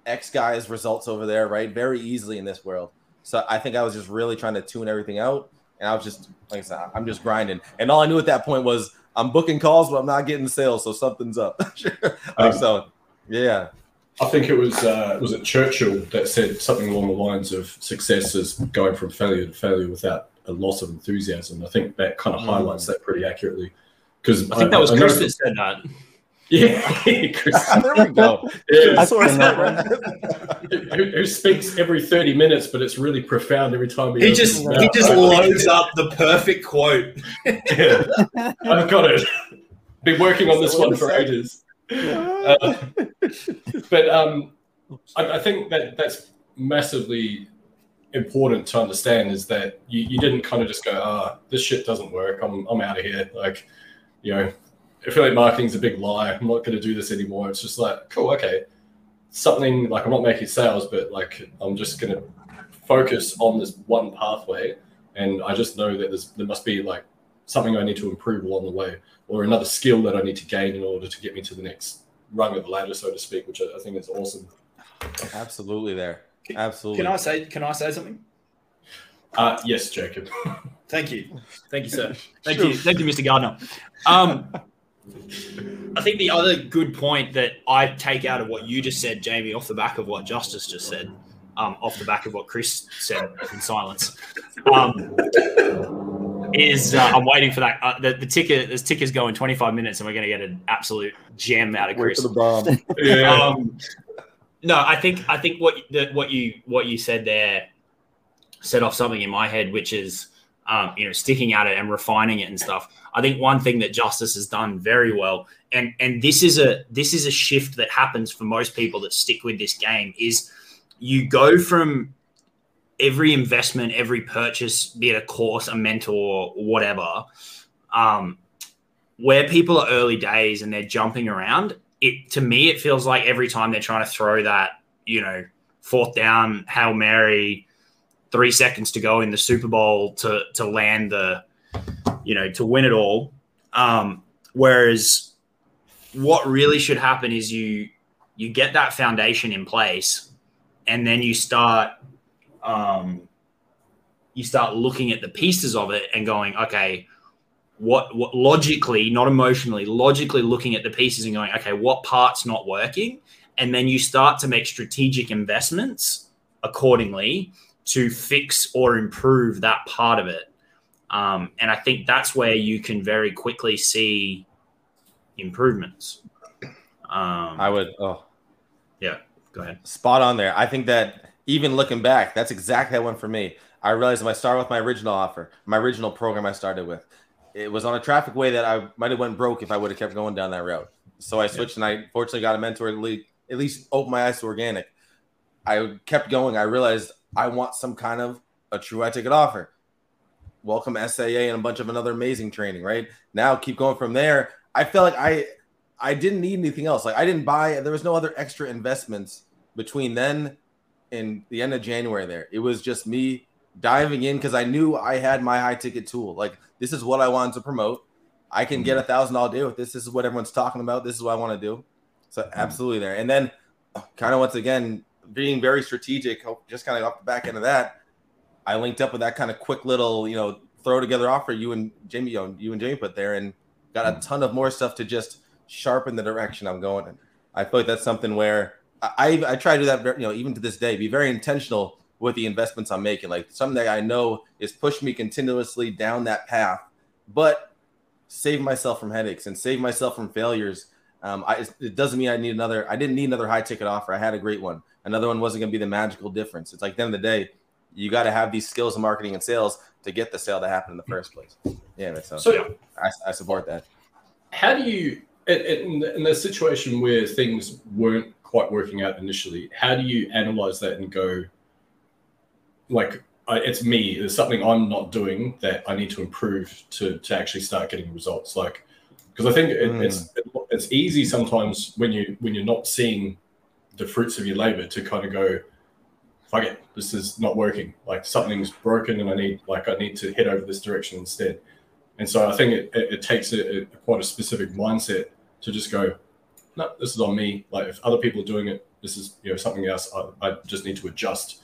X guys' results over there, right? Very easily in this world. So I think I was just really trying to tune everything out. And I was just like I said, I'm just grinding. And all I knew at that point was I'm booking calls, but I'm not getting sales, so something's up. like, so yeah. I think it was uh, was it Churchill that said something along the lines of success is going from failure to failure without a loss of enthusiasm. I think that kind of Mm. highlights that pretty accurately. Because I think that was Chris that said that. Yeah, there we go. Yeah, I've Source seen that that. who, who speaks every 30 minutes, but it's really profound every time he He just he just loads up the perfect quote. Yeah, I've got it. Been working on this one for is that? ages. Uh, but um, I, I think that that's massively important to understand is that you, you didn't kind of just go, ah, this shit doesn't work. I'm, I'm out of here. Like, you know, affiliate marketing is a big lie. I'm not going to do this anymore. It's just like, cool, okay, something like I'm not making sales, but like I'm just going to focus on this one pathway, and I just know that there's there must be like something I need to improve along the way, or another skill that I need to gain in order to get me to the next rung of the ladder, so to speak, which I, I think is awesome. Absolutely, there. Absolutely. Can I say? Can I say something? Uh, yes, Jacob. Thank you, thank you, sir. Thank you, thank you, Mr. Gardner. Um, I think the other good point that I take out of what you just said, Jamie, off the back of what Justice just said, um, off the back of what Chris said in silence, um, is uh, I'm waiting for that. Uh, the, the ticker, this ticker's going 25 minutes, and we're going to get an absolute gem out of Wait Chris. for the bomb. yeah. Um, no, I think I think what the, what you what you said there set off something in my head, which is um, you know sticking at it and refining it and stuff. I think one thing that Justice has done very well, and and this is a this is a shift that happens for most people that stick with this game is you go from every investment, every purchase, be it a course, a mentor, whatever, um, where people are early days and they're jumping around. It to me, it feels like every time they're trying to throw that, you know, fourth down, hail mary, three seconds to go in the Super Bowl to to land the, you know, to win it all. Um, whereas what really should happen is you you get that foundation in place, and then you start um, you start looking at the pieces of it and going, okay, what what logically, not emotionally, logically looking at the pieces and going, okay, what part's not working, and then you start to make strategic investments accordingly to fix or improve that part of it. Um, and I think that's where you can very quickly see improvements. Um, I would. Oh, yeah, go ahead. spot on there. I think that even looking back, that's exactly that one for me. I realized if I start with my original offer, my original program I started with, it was on a traffic way that I might have went broke if I would have kept going down that route. So I switched, and I fortunately got a mentor least, at least opened my eyes to organic. I kept going. I realized I want some kind of a true high ticket offer. Welcome SAA and a bunch of another amazing training. Right now, keep going from there. I felt like I I didn't need anything else. Like I didn't buy. There was no other extra investments between then and the end of January. There, it was just me diving in because I knew I had my high ticket tool. Like this is what I wanted to promote. I can get a mm-hmm. thousand dollar deal with this. This is what everyone's talking about. This is what I want to do. So absolutely there. And then kind of once again being very strategic, oh, just kind of off the back end of that, I linked up with that kind of quick little, you know, throw together offer you and Jamie, you, and Jamie put there, and got a mm. ton of more stuff to just sharpen the direction I'm going in. I feel like that's something where I I try to do that, you know, even to this day, be very intentional with the investments I'm making. Like something that I know is pushing me continuously down that path, but save myself from headaches and save myself from failures. Um, I, it doesn't mean I need another. I didn't need another high ticket offer. I had a great one. Another one wasn't going to be the magical difference. It's like the end of the day, you got to have these skills in marketing and sales to get the sale to happen in the first place. Yeah, so, So I, I support that. how do you in, in, the situation where things weren't quite working out initially how do you analyze that and go like I, it's me there's something i'm not doing that i need to improve to to actually start getting results like because i think it, Mm. it's it's easy sometimes when you when you're not seeing the fruits of your labor to kind of go fuck it this is not working like something's broken and i need like i need to head over this direction instead and so I think it, it, it takes a, a quite a specific mindset to just go, no, this is on me. Like if other people are doing it, this is you know something else. I, I just need to adjust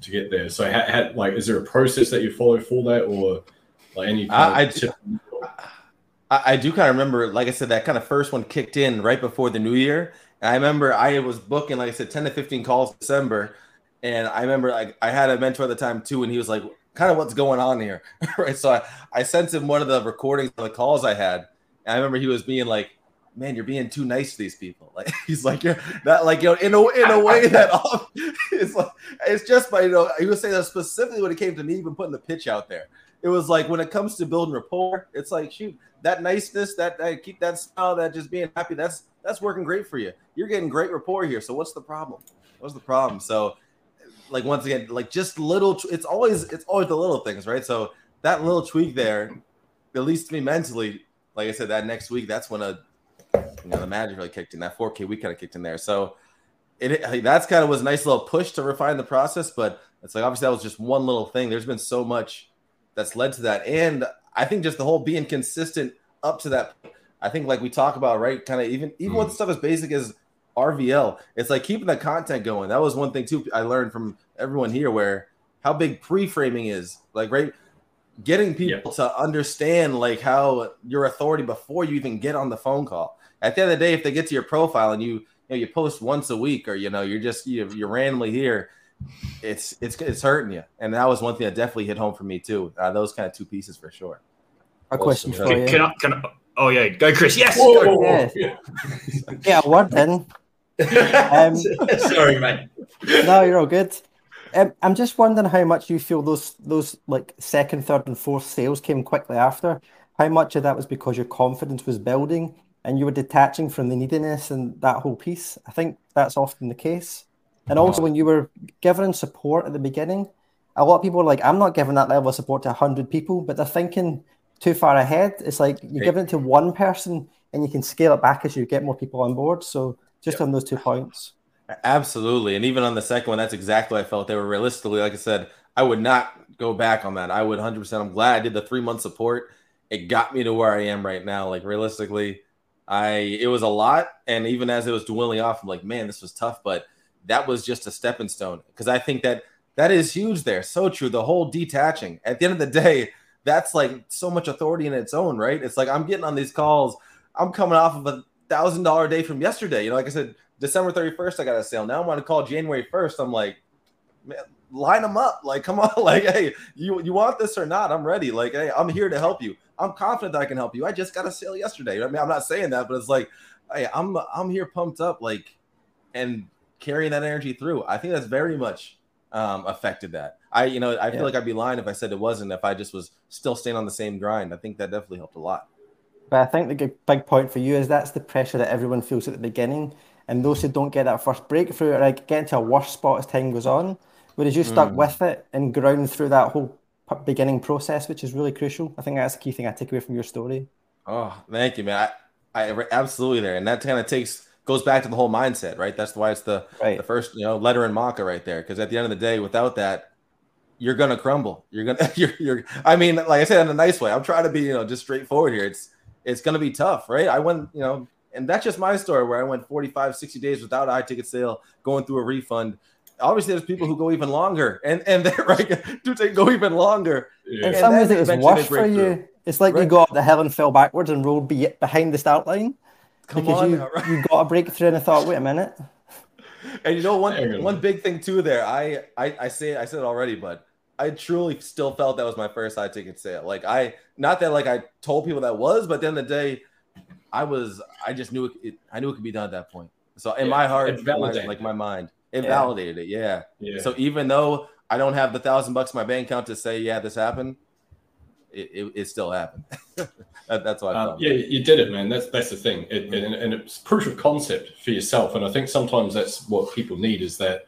to get there. So, ha, ha, like, is there a process that you follow for that, or like any? Uh, kind I- of I- I, do kind of remember, like I said, that kind of first one kicked in right before the new year. And I remember I was booking, like I said, 10 to 15 calls December. And I remember like I had a mentor at the time too, and he was like, kind of what's going on here. right. So I, I sent him one of the recordings of the calls I had. And I remember he was being like, Man, you're being too nice to these people. Like he's like, you're not like you know, in a in a way that it's like it's just by you know, he was saying that specifically when it came to me even putting the pitch out there. It was like when it comes to building rapport, it's like shoot, that niceness, that, that keep that smile, that just being happy, that's that's working great for you. You're getting great rapport here. So what's the problem? What's the problem? So like once again, like just little it's always it's always the little things, right? So that little tweak there, at least to me mentally, like I said, that next week, that's when a you know the magic really kicked in. That 4K week kind of kicked in there. So it that's kind of was a nice little push to refine the process, but it's like obviously that was just one little thing. There's been so much that's led to that, and I think just the whole being consistent up to that. I think like we talk about right, kind of even even mm. with stuff as basic as RVL, it's like keeping the content going. That was one thing too I learned from everyone here, where how big pre-framing is. Like right, getting people yeah. to understand like how your authority before you even get on the phone call. At the end of the day, if they get to your profile and you you know you post once a week or you know you're just you, you're randomly here it's it's it's hurting you. And that was one thing that definitely hit home for me too. Uh, those kind of two pieces for sure. A question for you. can I, can I, oh yeah. Go chris. Yes. Whoa, go. yeah, yeah word in um, sorry man no you're all good. Um, i'm just wondering how much you feel those those like second third and fourth sales came quickly after. How much of that was because your confidence was building and you were detaching from the neediness and that whole piece. I think that's often the case. And also, when you were giving support at the beginning, a lot of people are like, I'm not giving that level of support to 100 people, but they're thinking too far ahead. It's like you're giving it to one person and you can scale it back as you get more people on board. So, just on those two points. Absolutely. And even on the second one, that's exactly what I felt. They were realistically, like I said, I would not go back on that. I would 100%. I'm glad I did the three month support. It got me to where I am right now. Like, realistically, I it was a lot, and even as it was dwindling off, I'm like, man, this was tough, but that was just a stepping stone because I think that that is huge there. So true. The whole detaching. At the end of the day, that's like so much authority in its own, right? It's like I'm getting on these calls. I'm coming off of a thousand dollar day from yesterday. You know, like I said, December 31st, I got a sale. Now I'm on a call January 1st. I'm like, man, line them up. Like, come on. Like, hey, you you want this or not? I'm ready. Like, hey, I'm here to help you. I'm confident that I can help you. I just got a sale yesterday. I mean, I'm not saying that, but it's like, hey, I'm I'm here pumped up, like, and carrying that energy through. I think that's very much um, affected that. I, you know, I feel like I'd be lying if I said it wasn't. If I just was still staying on the same grind, I think that definitely helped a lot. But I think the big point for you is that's the pressure that everyone feels at the beginning, and those who don't get that first breakthrough are like get into a worse spot as time goes on. Whereas you stuck mm. with it and ground through that whole beginning process, which is really crucial. I think that's the key thing I take away from your story. Oh, thank you, man. I, I absolutely there, and that kind of takes goes back to the whole mindset, right? That's why it's the right. the first you know letter in Maka right there, because at the end of the day, without that, you're gonna crumble. You're gonna you're you're. I mean, like I said in a nice way. I'm trying to be you know just straightforward here. It's it's gonna be tough, right? I went you know, and that's just my story where I went 45, 60 days without a high ticket sale, going through a refund obviously there's people who go even longer and and they're right do they go even longer yeah. in some ways it was worse for you it's like right. you got up the hill and fell backwards and rolled behind the start line Come because on you, now, right? you got a breakthrough and I thought wait a minute and you know one one big thing too there I, I I say I said it already but I truly still felt that was my first high ticket sale like I not that like I told people that was but at the end of the day I was I just knew it, it I knew it could be done at that point so in yeah, my heart my, like my mind it yeah. validated it. Yeah. yeah. So even though I don't have the thousand bucks in my bank account to say, yeah, this happened, it, it, it still happened. that, that's why. Um, yeah, you did it, man. That's that's the thing, it, and, and it's proof of concept for yourself. And I think sometimes that's what people need is that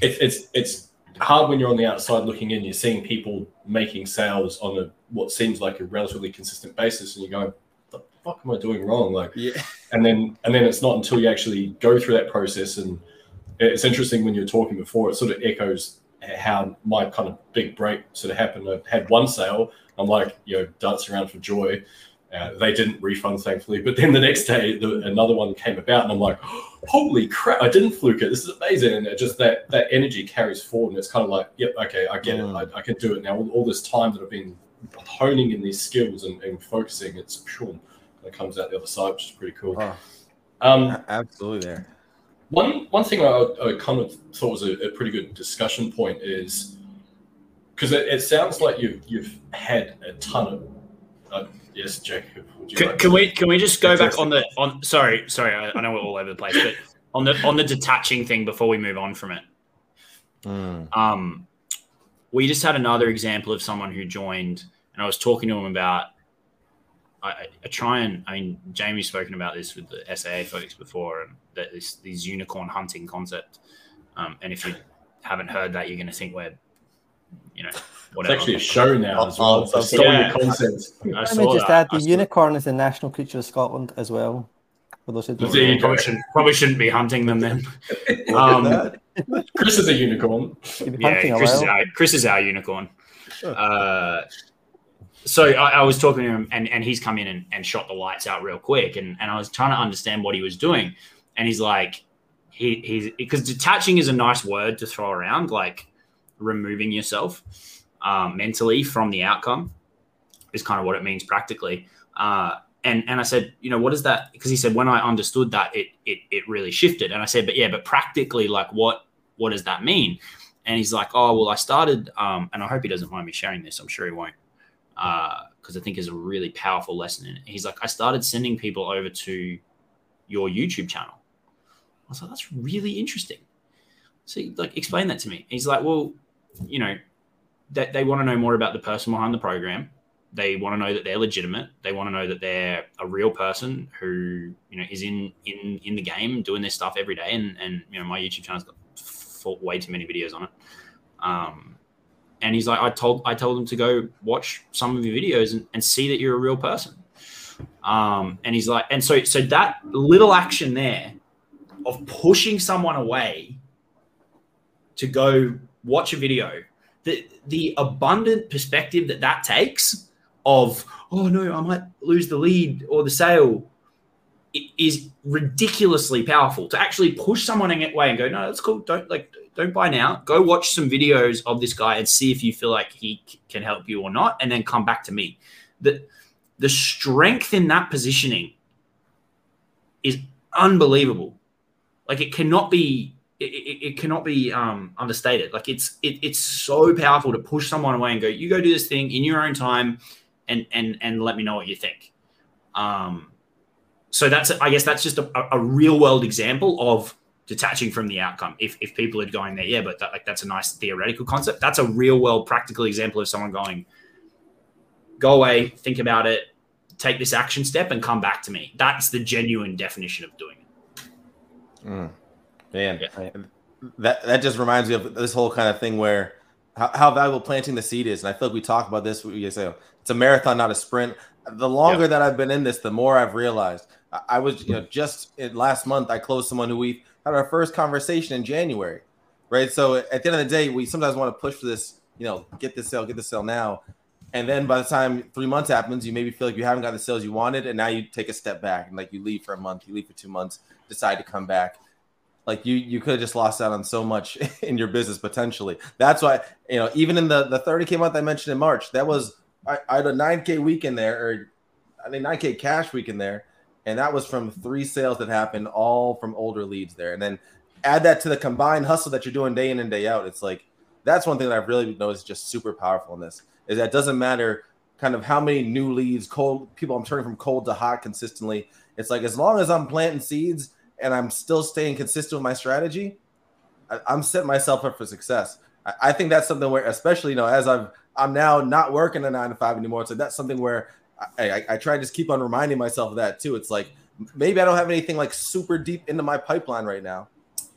it, it's it's hard when you're on the outside looking in. You're seeing people making sales on a what seems like a relatively consistent basis, and you're going, "The fuck am I doing wrong?" Like, yeah. And then and then it's not until you actually go through that process and it's interesting when you're talking before, it sort of echoes how my kind of big break sort of happened. I had one sale, I'm like, you know, dancing around for joy. Uh, they didn't refund, thankfully. But then the next day, the, another one came about, and I'm like, "Holy crap! I didn't fluke it. This is amazing!" And it just that that energy carries forward, and it's kind of like, "Yep, okay, I get mm. it. I, I, can do it now." All, all, this time that I've been honing in these skills and, and focusing, it's pure. It comes out the other side, which is pretty cool. Oh, um, absolutely there. One one thing I, I kind of thought was a, a, pretty good discussion point is because it, it, sounds like you've you've had a ton of uh, yes, Jacob. Can, like can we can we just go back on the on? Sorry, sorry, I, I, know we're all over the place, but on the on the detaching thing before we move on from it. Mm. Um, we just had another example of someone who joined, and I was talking to him about I, I, try and I mean Jamie's spoken about this with the SAA folks before, and that this these unicorn hunting concept. Um, and if you haven't heard that, you're going to think we're, you know, Whatever. It's actually a show now as well. Oh, So stole yeah. your content. I Let saw me just that. add I the saw- unicorn is the national creature of Scotland as well. For those who don't There you Probably shouldn't, probably shouldn't be hunting them then. Um. Chris is a unicorn. Yeah, hunting a Chris is, our, Chris is our unicorn. Uh, so I, I was talking to him, and, and he's come in and, and shot the lights out real quick, and, and I was trying to understand what he was doing, and he's like, he he's because detaching is a nice word to throw around, like removing yourself um, mentally from the outcome is kind of what it means practically. Uh, and and I said, you know, what is that? Because he said when I understood that, it it it really shifted, and I said, but yeah, but practically, like what what does that mean? And he's like, oh, well, I started, um, and I hope he doesn't mind me sharing this. I'm sure he won't, because I think it's a really powerful lesson it. He's like, I started sending people over to your YouTube channel. I was like, that's really interesting. So, like, explain that to me. He's like, well, you know, that they want to know more about the person behind the program. They want to know that they're legitimate. They want to know that they're a real person who, you know, is in in in the game doing this stuff every day. And and you know, my YouTube channel's got way too many videos on it. Um, and he's like, I told I told him to go watch some of your videos and, and see that you're a real person. Um, and he's like, and so so that little action there of pushing someone away to go watch a video, the the abundant perspective that that takes of oh no, I might lose the lead or the sale is ridiculously powerful. To actually push someone away and go no that's cool. Don't like don't buy now. Go watch some videos of this guy and see if you feel like he can help you or not and then come back to me. The the strength in that positioning is unbelievable. Like it cannot be it, it, cannot be um, understated. Like it's it, it's so powerful to push someone away and go you go do this thing in your own time and and and let me know what you think. Um so that's i guess that's just a, a real world example of detaching from the outcome. If, if people are going there yeah but that, like that's a nice theoretical concept. That's a real world practical example of someone going go away think about it take this action step and come back to me. That's the genuine definition of doing it. Mm. Man, Yeah. that that just reminds me of this whole kind of thing where how, how valuable planting the seed is. And I feel like we talk about this. We say it's a marathon, not a sprint. The longer that I've been in this, the more I've realized. I, I was, you know, just in, last month I closed someone who we had our first conversation in January, right? So at the end of the day, we sometimes want to push for this, you know, get this sale, get the sale now. And then by the time three months happens, you maybe feel like you haven't got the sales you wanted, and now you take a step back and like you leave for a month, you leave for two months, decide to come back like you you could have just lost out on so much in your business potentially. That's why you know even in the the 30k month i mentioned in march that was i, I had a 9k week in there or i think 9k cash week in there and that was from three sales that happened all from older leads there. And then add that to the combined hustle that you're doing day in and day out. It's like that's one thing that i've really noticed just super powerful in this is that doesn't matter kind of how many new leads cold people i'm turning from cold to hot consistently. It's like as long as i'm planting seeds and I'm still staying consistent with my strategy, I, I'm setting myself up for success. I, I think that's something where, especially you know, as I've I'm now not working a nine to five anymore, so that's something where I, I, I try to just keep on reminding myself of that too. It's like maybe I don't have anything like super deep into my pipeline right now,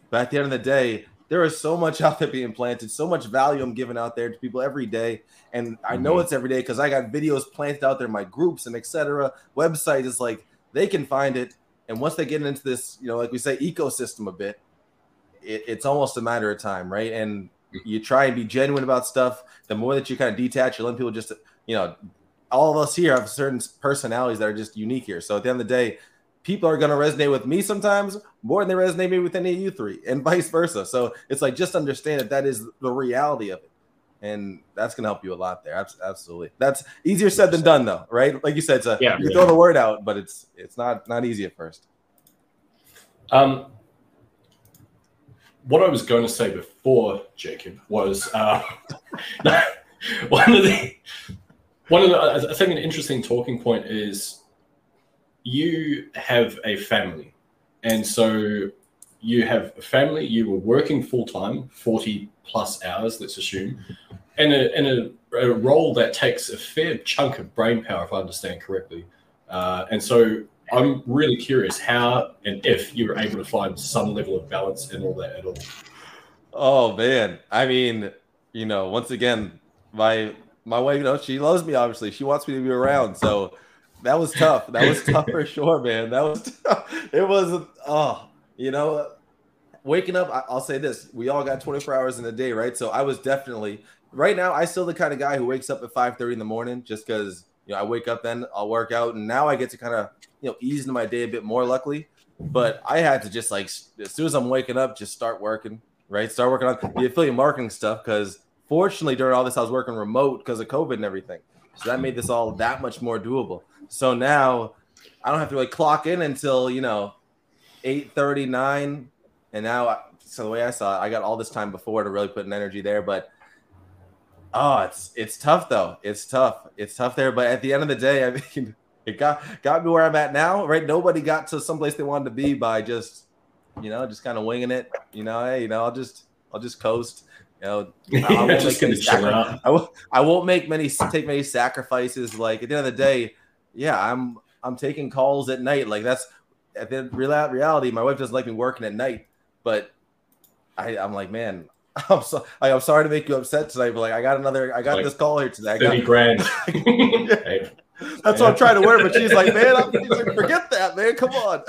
but at the end of the day, there is so much out there being planted, so much value I'm giving out there to people every day, and I know mm-hmm. it's every day because I got videos planted out there in my groups and etc. Website is like they can find it and once they get into this, you know, like we say, ecosystem a bit, it, it's almost a matter of time, right? And you try and be genuine about stuff. The more that you kind of detach, you're letting people just, you know, all of us here have certain personalities that are just unique here. So at the end of the day, people are going to resonate with me sometimes more than they resonate with any of you three, and vice versa. So it's like just understand that that is the reality of it. And that's gonna help you a lot there. Absolutely. That's easier said than done, though, right? Like you said, it's a, Yeah. you throw the word out, but it's it's not not easy at first. Um, what I was going to say before Jacob was uh, one of the one of the I think an interesting talking point is you have a family, and so you have a family. You were working full time, forty plus hours, let's assume, and a, in a, a role that takes a fair chunk of brain power, if I understand correctly. Uh, and so I'm really curious how and if you were able to find some level of balance in all that at all. Oh man, I mean, you know, once again, my my wife, you know, she loves me. Obviously, she wants me to be around. So that was tough. That was tough for sure, man. That was tough. it was oh, you know, waking up. I'll say this: we all got 24 hours in a day, right? So I was definitely right now. I still the kind of guy who wakes up at 5:30 in the morning just because you know I wake up then I'll work out, and now I get to kind of you know ease into my day a bit more. Luckily, but I had to just like as soon as I'm waking up, just start working, right? Start working on the affiliate marketing stuff because fortunately during all this I was working remote because of COVID and everything. So that made this all that much more doable. So now I don't have to like clock in until you know 8 39. And now so the way I saw it, I got all this time before to really put an energy there. But oh, it's it's tough though. It's tough. It's tough there. But at the end of the day, I mean it got got me where I'm at now, right? Nobody got to someplace they wanted to be by just, you know, just kind of winging it. You know, hey, you know, I'll just I'll just coast. You know, I, I won't make many sacri- I, won't, I won't make many take many sacrifices. Like at the end of the day, yeah, I'm I'm taking calls at night. Like that's at the reality. My wife doesn't like me working at night, but I, I'm like, man, I'm so I, am sorry to make you upset tonight, but like I got another, I got like, this call here today. I got, 30 grand. That's what I'm trying to wear. But she's like, man, I'm, like, forget that, man. Come on,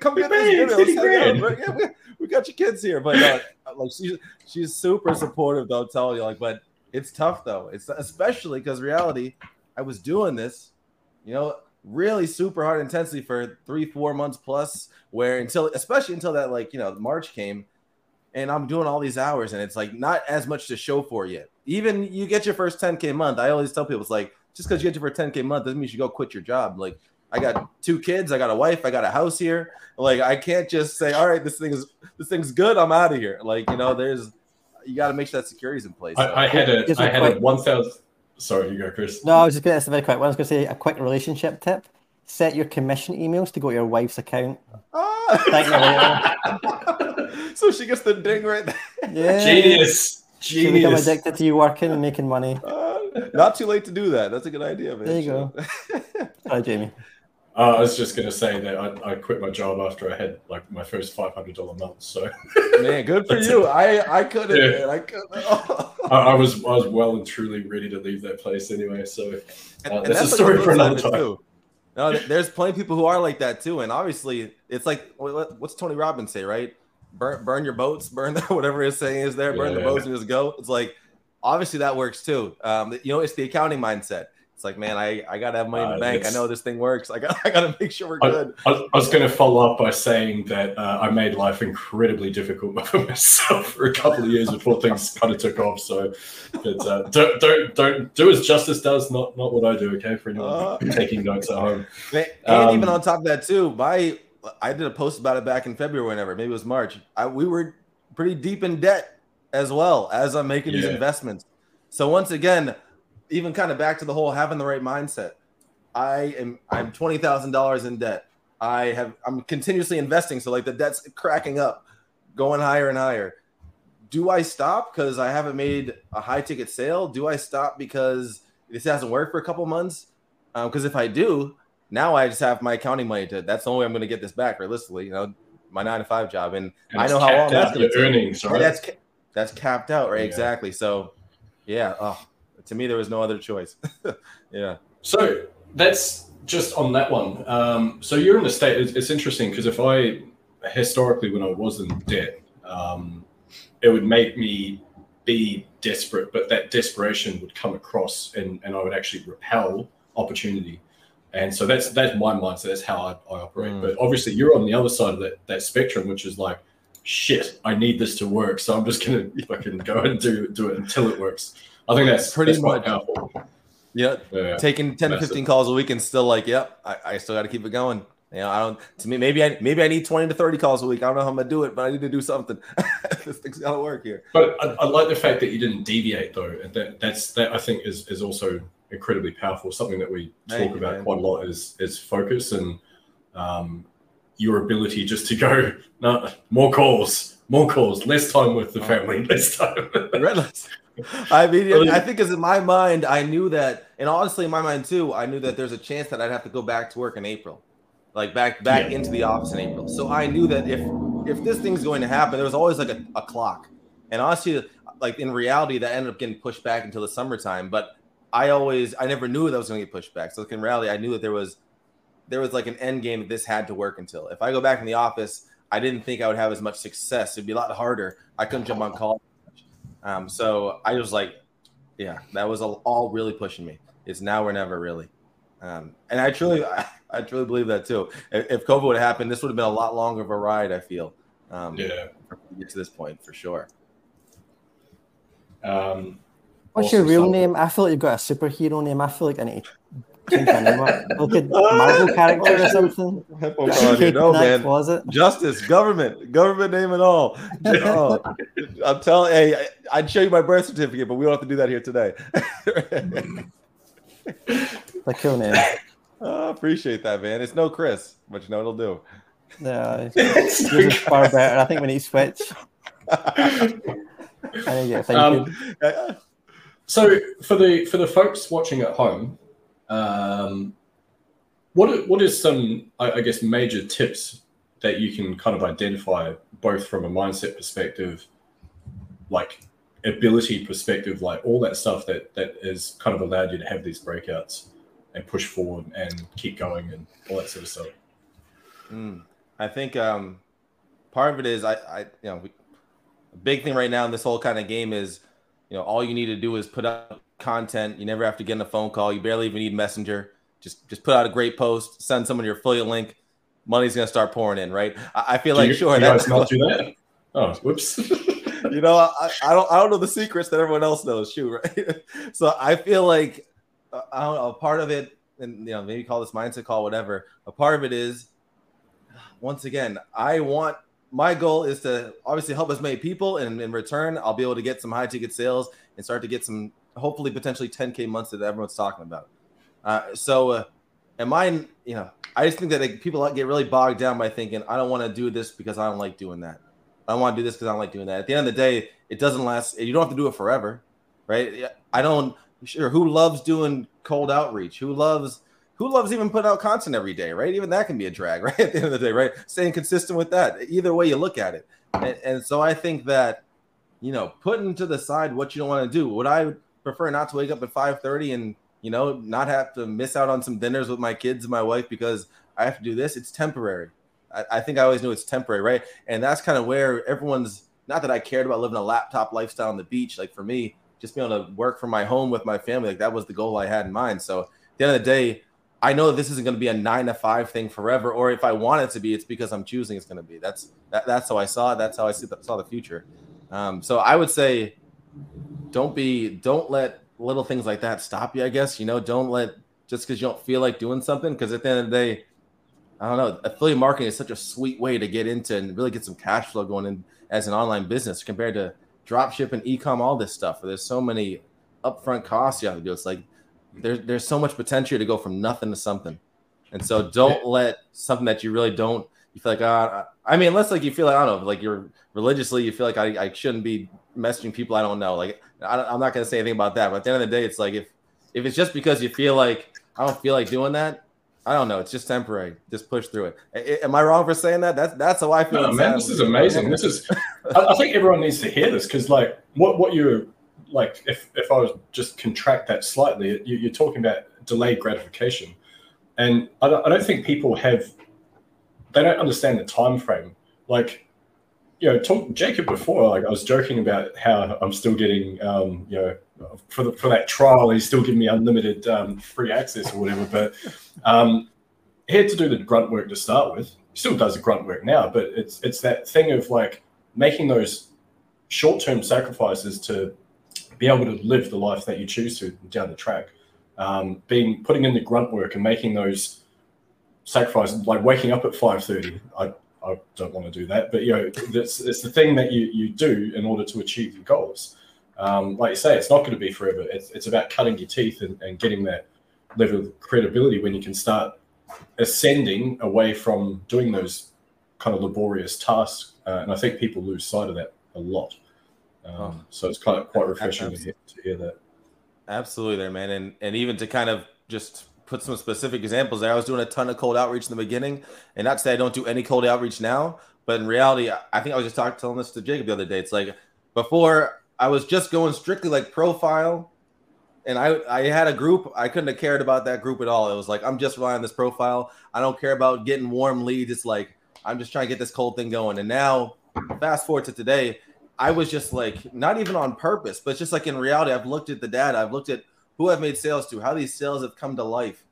come get this video. Yeah, we, we, got your kids here, but uh, like she's she's super supportive. Though, tell you like, but it's tough though. It's especially because reality. I was doing this, you know, really super hard intensely for three, four months plus. Where until, especially until that like you know March came, and I'm doing all these hours, and it's like not as much to show for yet. Even you get your first 10k month. I always tell people it's like just because you get your for 10k month doesn't mean you should go quit your job. Like I got two kids, I got a wife, I got a house here. Like I can't just say, all right, this thing is this thing's good, I'm out of here. Like you know, there's you got to make sure that security's in place. I, I had a I had a one thousand. Sorry, you go, Chris. No, I was just going to say very quick. one. I was going to say a quick relationship tip: set your commission emails to go to your wife's account. Ah. so she gets the ding right there. Yeah. Genius. Genius. She become addicted to you working and making money. Uh, not too late to do that. That's a good idea, man. There you go. Hi, Jamie. Uh, I was just going to say that I, I, quit my job after I had like my first five hundred dollar month. So, man, good for you. I I couldn't. Yeah. Man. I couldn't. I, I, was I was well and truly ready to leave that place anyway. So, uh, and, and that's, that's a story for another time. Too. No, there's plenty of people who are like that too, and obviously, it's like what's Tony Robbins say, right? Burn burn your boats, burn the, whatever his saying is there, burn yeah. the boats and just go. It's like obviously that works too. Um, you know, it's the accounting mindset. It's like, man, I, I gotta have money in the uh, bank. I know this thing works. I got I gotta make sure we're good. I, I was going to follow up by saying that uh, I made life incredibly difficult for myself for a couple of years before things kind of took off. So, but uh, don't don't don't do as justice does, not not what I do. Okay, for anyone uh, taking notes at home. And um, even on top of that too, my I did a post about it back in February, whenever maybe it was March. I, we were pretty deep in debt as well as I'm making yeah. these investments. So once again, even kind of back to the whole having the right mindset. I am I'm twenty thousand dollars in debt. I have I'm continuously investing, so like the debt's cracking up, going higher and higher. Do I stop because I haven't made a high ticket sale? Do I stop because this hasn't worked for a couple months? Because um, if I do, now I just have my accounting money to. That's the only way I'm going to get this back realistically. You know, my nine to five job, and, and I know how long that's going to take. Earnings, right? That's that's capped out, right? Yeah. Exactly. So, yeah. Oh, to me, there was no other choice. yeah. So that's just on that one. Um, so you're in the state. It's, it's interesting because if I historically, when I was in debt, um, it would make me be desperate, but that desperation would come across, and, and I would actually repel opportunity. And so that's that's my mindset. That's how I, I operate. Mm. But obviously, you're on the other side of that that spectrum, which is like shit, I need this to work. So I'm just gonna fucking go and do do it until it works. I think that's pretty that's much powerful. Yeah, yeah, taking 10 to 15 calls a week and still like, yep, I, I still got to keep it going. You know, I don't. To me, maybe I maybe I need 20 to 30 calls a week. I don't know how I'm gonna do it, but I need to do something. this thing's gotta work here. But I, I, like the fact that you didn't deviate though. That that's that I think is is also incredibly powerful. Something that we talk about quite a lot is is focus and um, your ability just to go no more calls, more calls, less time with the family, less time. I mean, I think because in my mind, I knew that, and honestly, in my mind too, I knew that there's a chance that I'd have to go back to work in April, like back back yeah. into the office in April. So I knew that if if this thing's going to happen, there was always like a, a clock. And honestly, like in reality, that ended up getting pushed back until the summertime. But I always, I never knew that was going to get pushed back. So like in reality, I knew that there was, there was like an end game that this had to work until. If I go back in the office, I didn't think I would have as much success. It'd be a lot harder. I couldn't jump on call. Um, so I was like, yeah, that was all really pushing me. It's now or never, really. Um, and I truly, I, I, truly believe that too. If, if COVID would have happened, this would have been a lot longer of a ride. I feel. Um, yeah. Get to this point for sure. Um, What's your real name? I feel like you've got a superhero name. I feel like I need to change my name up. Look at Marvel character or something. no, man. Closet. Justice, government, government name and all. Oh, I'm telling. Hey, I'd show you my birth certificate, but we don't have to do that here today. the cool name. Oh, appreciate that, man. It's no Chris, but you know it'll do. Yeah, this is far better. I think we need to switch. um, so for the for the folks watching at home, um, what what is some I, I guess major tips that you can kind of identify both from a mindset perspective, like ability perspective, like all that stuff that that has kind of allowed you to have these breakouts and push forward and keep going and all that sort of stuff. Mm, I think um, part of it is I, I you know, we, a big thing right now in this whole kind of game is, you know, all you need to do is put up content. You never have to get in a phone call. You barely even need Messenger. Just just put out a great post, send someone your affiliate link. Money's gonna start pouring in, right? I, I feel do like you, sure that's not do that. Oh, whoops. you know, I, I, don't I don't know the secrets that everyone else knows. Shoot, right? so I feel like uh, I don't know. A part of it, and you know, maybe call this mindset call, whatever. A part of it is, once again, I want my goal is to obviously help as many people, and in return, I'll be able to get some high ticket sales and start to get some hopefully potentially 10k months that everyone's talking about. Uh, so, uh, am I? You know, I just think that like, people get really bogged down by thinking I don't want to do this because I don't like doing that. I want to do this because I don't like doing that. At the end of the day, it doesn't last. You don't have to do it forever, right? I don't. Sure, who loves doing cold outreach? Who loves who loves even putting out content every day, right? Even that can be a drag, right? At the end of the day, right? Staying consistent with that. Either way you look at it, and, and so I think that you know, putting to the side what you don't want to do. Would I prefer not to wake up at five thirty and you know not have to miss out on some dinners with my kids and my wife because I have to do this? It's temporary. I, I think I always knew it's temporary, right? And that's kind of where everyone's. Not that I cared about living a laptop lifestyle on the beach. Like for me, just being able to work from my home with my family, like that was the goal I had in mind. So at the end of the day, I know this isn't going to be a nine to five thing forever, or if I want it to be, it's because I'm choosing it's going to be. That's that, that's how I saw it. That's how I see the, saw the future. Um, so I would say, don't be, don't let little things like that stop you. I guess you know, don't let just because you don't feel like doing something. Because at the end of the day, I don't know. Affiliate marketing is such a sweet way to get into and really get some cash flow going in as an online business compared to drop shipping, e-com, all this stuff. Where There's so many upfront costs you have to do. It's like there's there's so much potential to go from nothing to something. And so don't let something that you really don't you feel like uh, I mean unless like you feel like I don't know like you're religiously you feel like I, I shouldn't be messaging people I don't know like I am not gonna say anything about that but at the end of the day it's like if if it's just because you feel like I don't feel like doing that I don't know. It's just temporary. Just push through it. Am I wrong for saying that? That's that's how I feel. No, man, this is amazing. This is. I, think everyone needs to hear this because, like, what what you're like, if if I was just contract that slightly, you, are talking about delayed gratification, and I don't, I don't think people have. They don't understand the time frame. Like, you know, talk, Jacob before, like I was joking about how I'm still getting, um, you know, for the, for that trial, he's still giving me unlimited um, free access or whatever. But um, he had to do the grunt work to start with. He still does the grunt work now, but it's it's that thing of like making those short term sacrifices to be able to live the life that you choose to down the track. Um, being putting in the grunt work and making those sacrifices, like waking up at five thirty. I I don't want to do that, but you know, it's, it's the thing that you, you do in order to achieve your goals. Um, like you say, it's not going to be forever. It's, it's about cutting your teeth and, and getting that level of credibility when you can start ascending away from doing those kind of laborious tasks. Uh, and I think people lose sight of that a lot. Um, oh. So it's kind of quite refreshing to hear, to hear that. Absolutely, there, man, and and even to kind of just put some specific examples there. I was doing a ton of cold outreach in the beginning, and not to say I don't do any cold outreach now, but in reality, I think I was just talking telling this to Jacob the other day. It's like before I was just going strictly like profile, and I I had a group. I couldn't have cared about that group at all. It was like I'm just relying on this profile. I don't care about getting warm leads. It's like I'm just trying to get this cold thing going. And now, fast forward to today, I was just like not even on purpose, but just like in reality, I've looked at the data. I've looked at who I've made sales to, how these sales have come to life,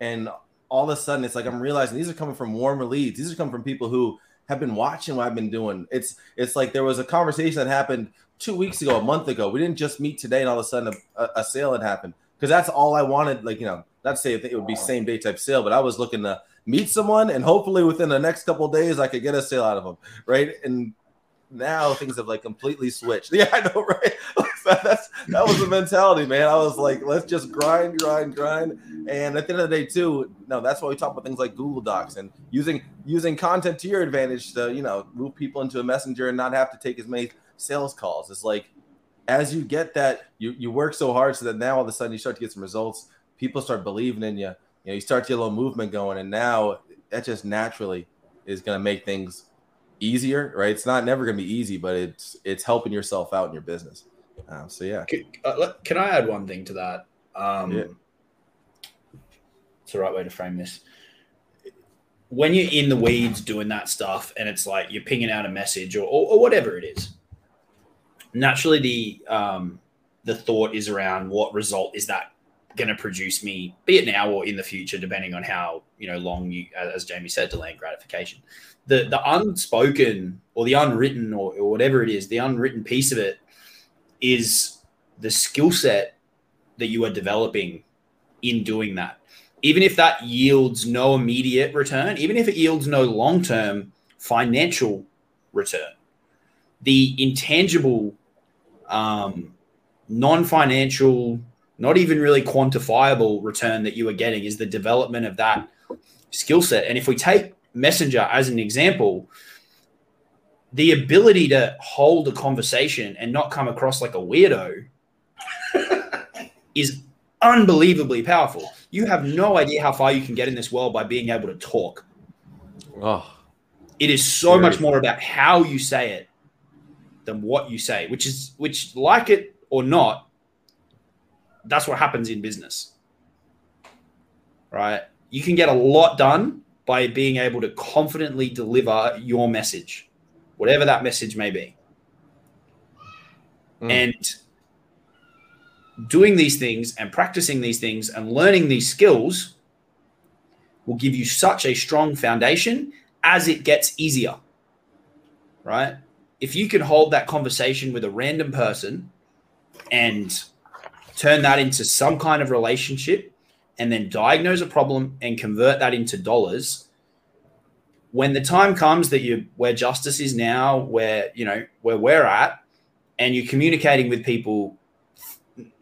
and all of a sudden it's like I'm realizing these are coming from warmer leads. These are coming from people who have been watching what I've been doing. It's it's like there was a conversation that happened two weeks ago, a month ago. We didn't just meet today, and all of a sudden a, a sale had happened because that's all I wanted. Like you know, not to say it would be same day type sale, but I was looking to meet someone and hopefully within the next couple days I could get a sale out of them, right? And now things have like completely switched. Yeah, I know, right? That's that was the mentality, man. I was like, let's just grind, grind, grind. And at the end of the day, too, no, that's why we talk about things like Google Docs and using using content to your advantage to you know move people into a messenger and not have to take as many sales calls. It's like as you get that, you you work so hard so that now all of a sudden you start to get some results. People start believing in you. You know, you start to get a little movement going, and now that just naturally is going to make things easier, right? It's not never going to be easy, but it's it's helping yourself out in your business. Um, so yeah. Can, uh, can, I add one thing to that? Um, yeah. It's the right way to frame this. When you're in the weeds doing that stuff, and it's like you're pinging out a message or, or, or whatever it is, naturally the um, the thought is around what result is that going to produce me, be it now or in the future, depending on how you know long you, as Jamie said, delaying gratification the the unspoken or the unwritten or, or whatever it is, the unwritten piece of it is the skill set that you are developing in doing that. Even if that yields no immediate return, even if it yields no long term financial return, the intangible, um, non financial, not even really quantifiable return that you are getting is the development of that skill set. And if we take Messenger as an example, the ability to hold a conversation and not come across like a weirdo is unbelievably powerful. You have no idea how far you can get in this world by being able to talk. Oh, it is so scary. much more about how you say it than what you say, which is which, like it or not, that's what happens in business. Right? You can get a lot done by being able to confidently deliver your message, whatever that message may be. Mm. And doing these things and practicing these things and learning these skills will give you such a strong foundation as it gets easier. Right? If you can hold that conversation with a random person and turn that into some kind of relationship and then diagnose a problem and convert that into dollars. When the time comes that you where justice is now where you know where we're at and you're communicating with people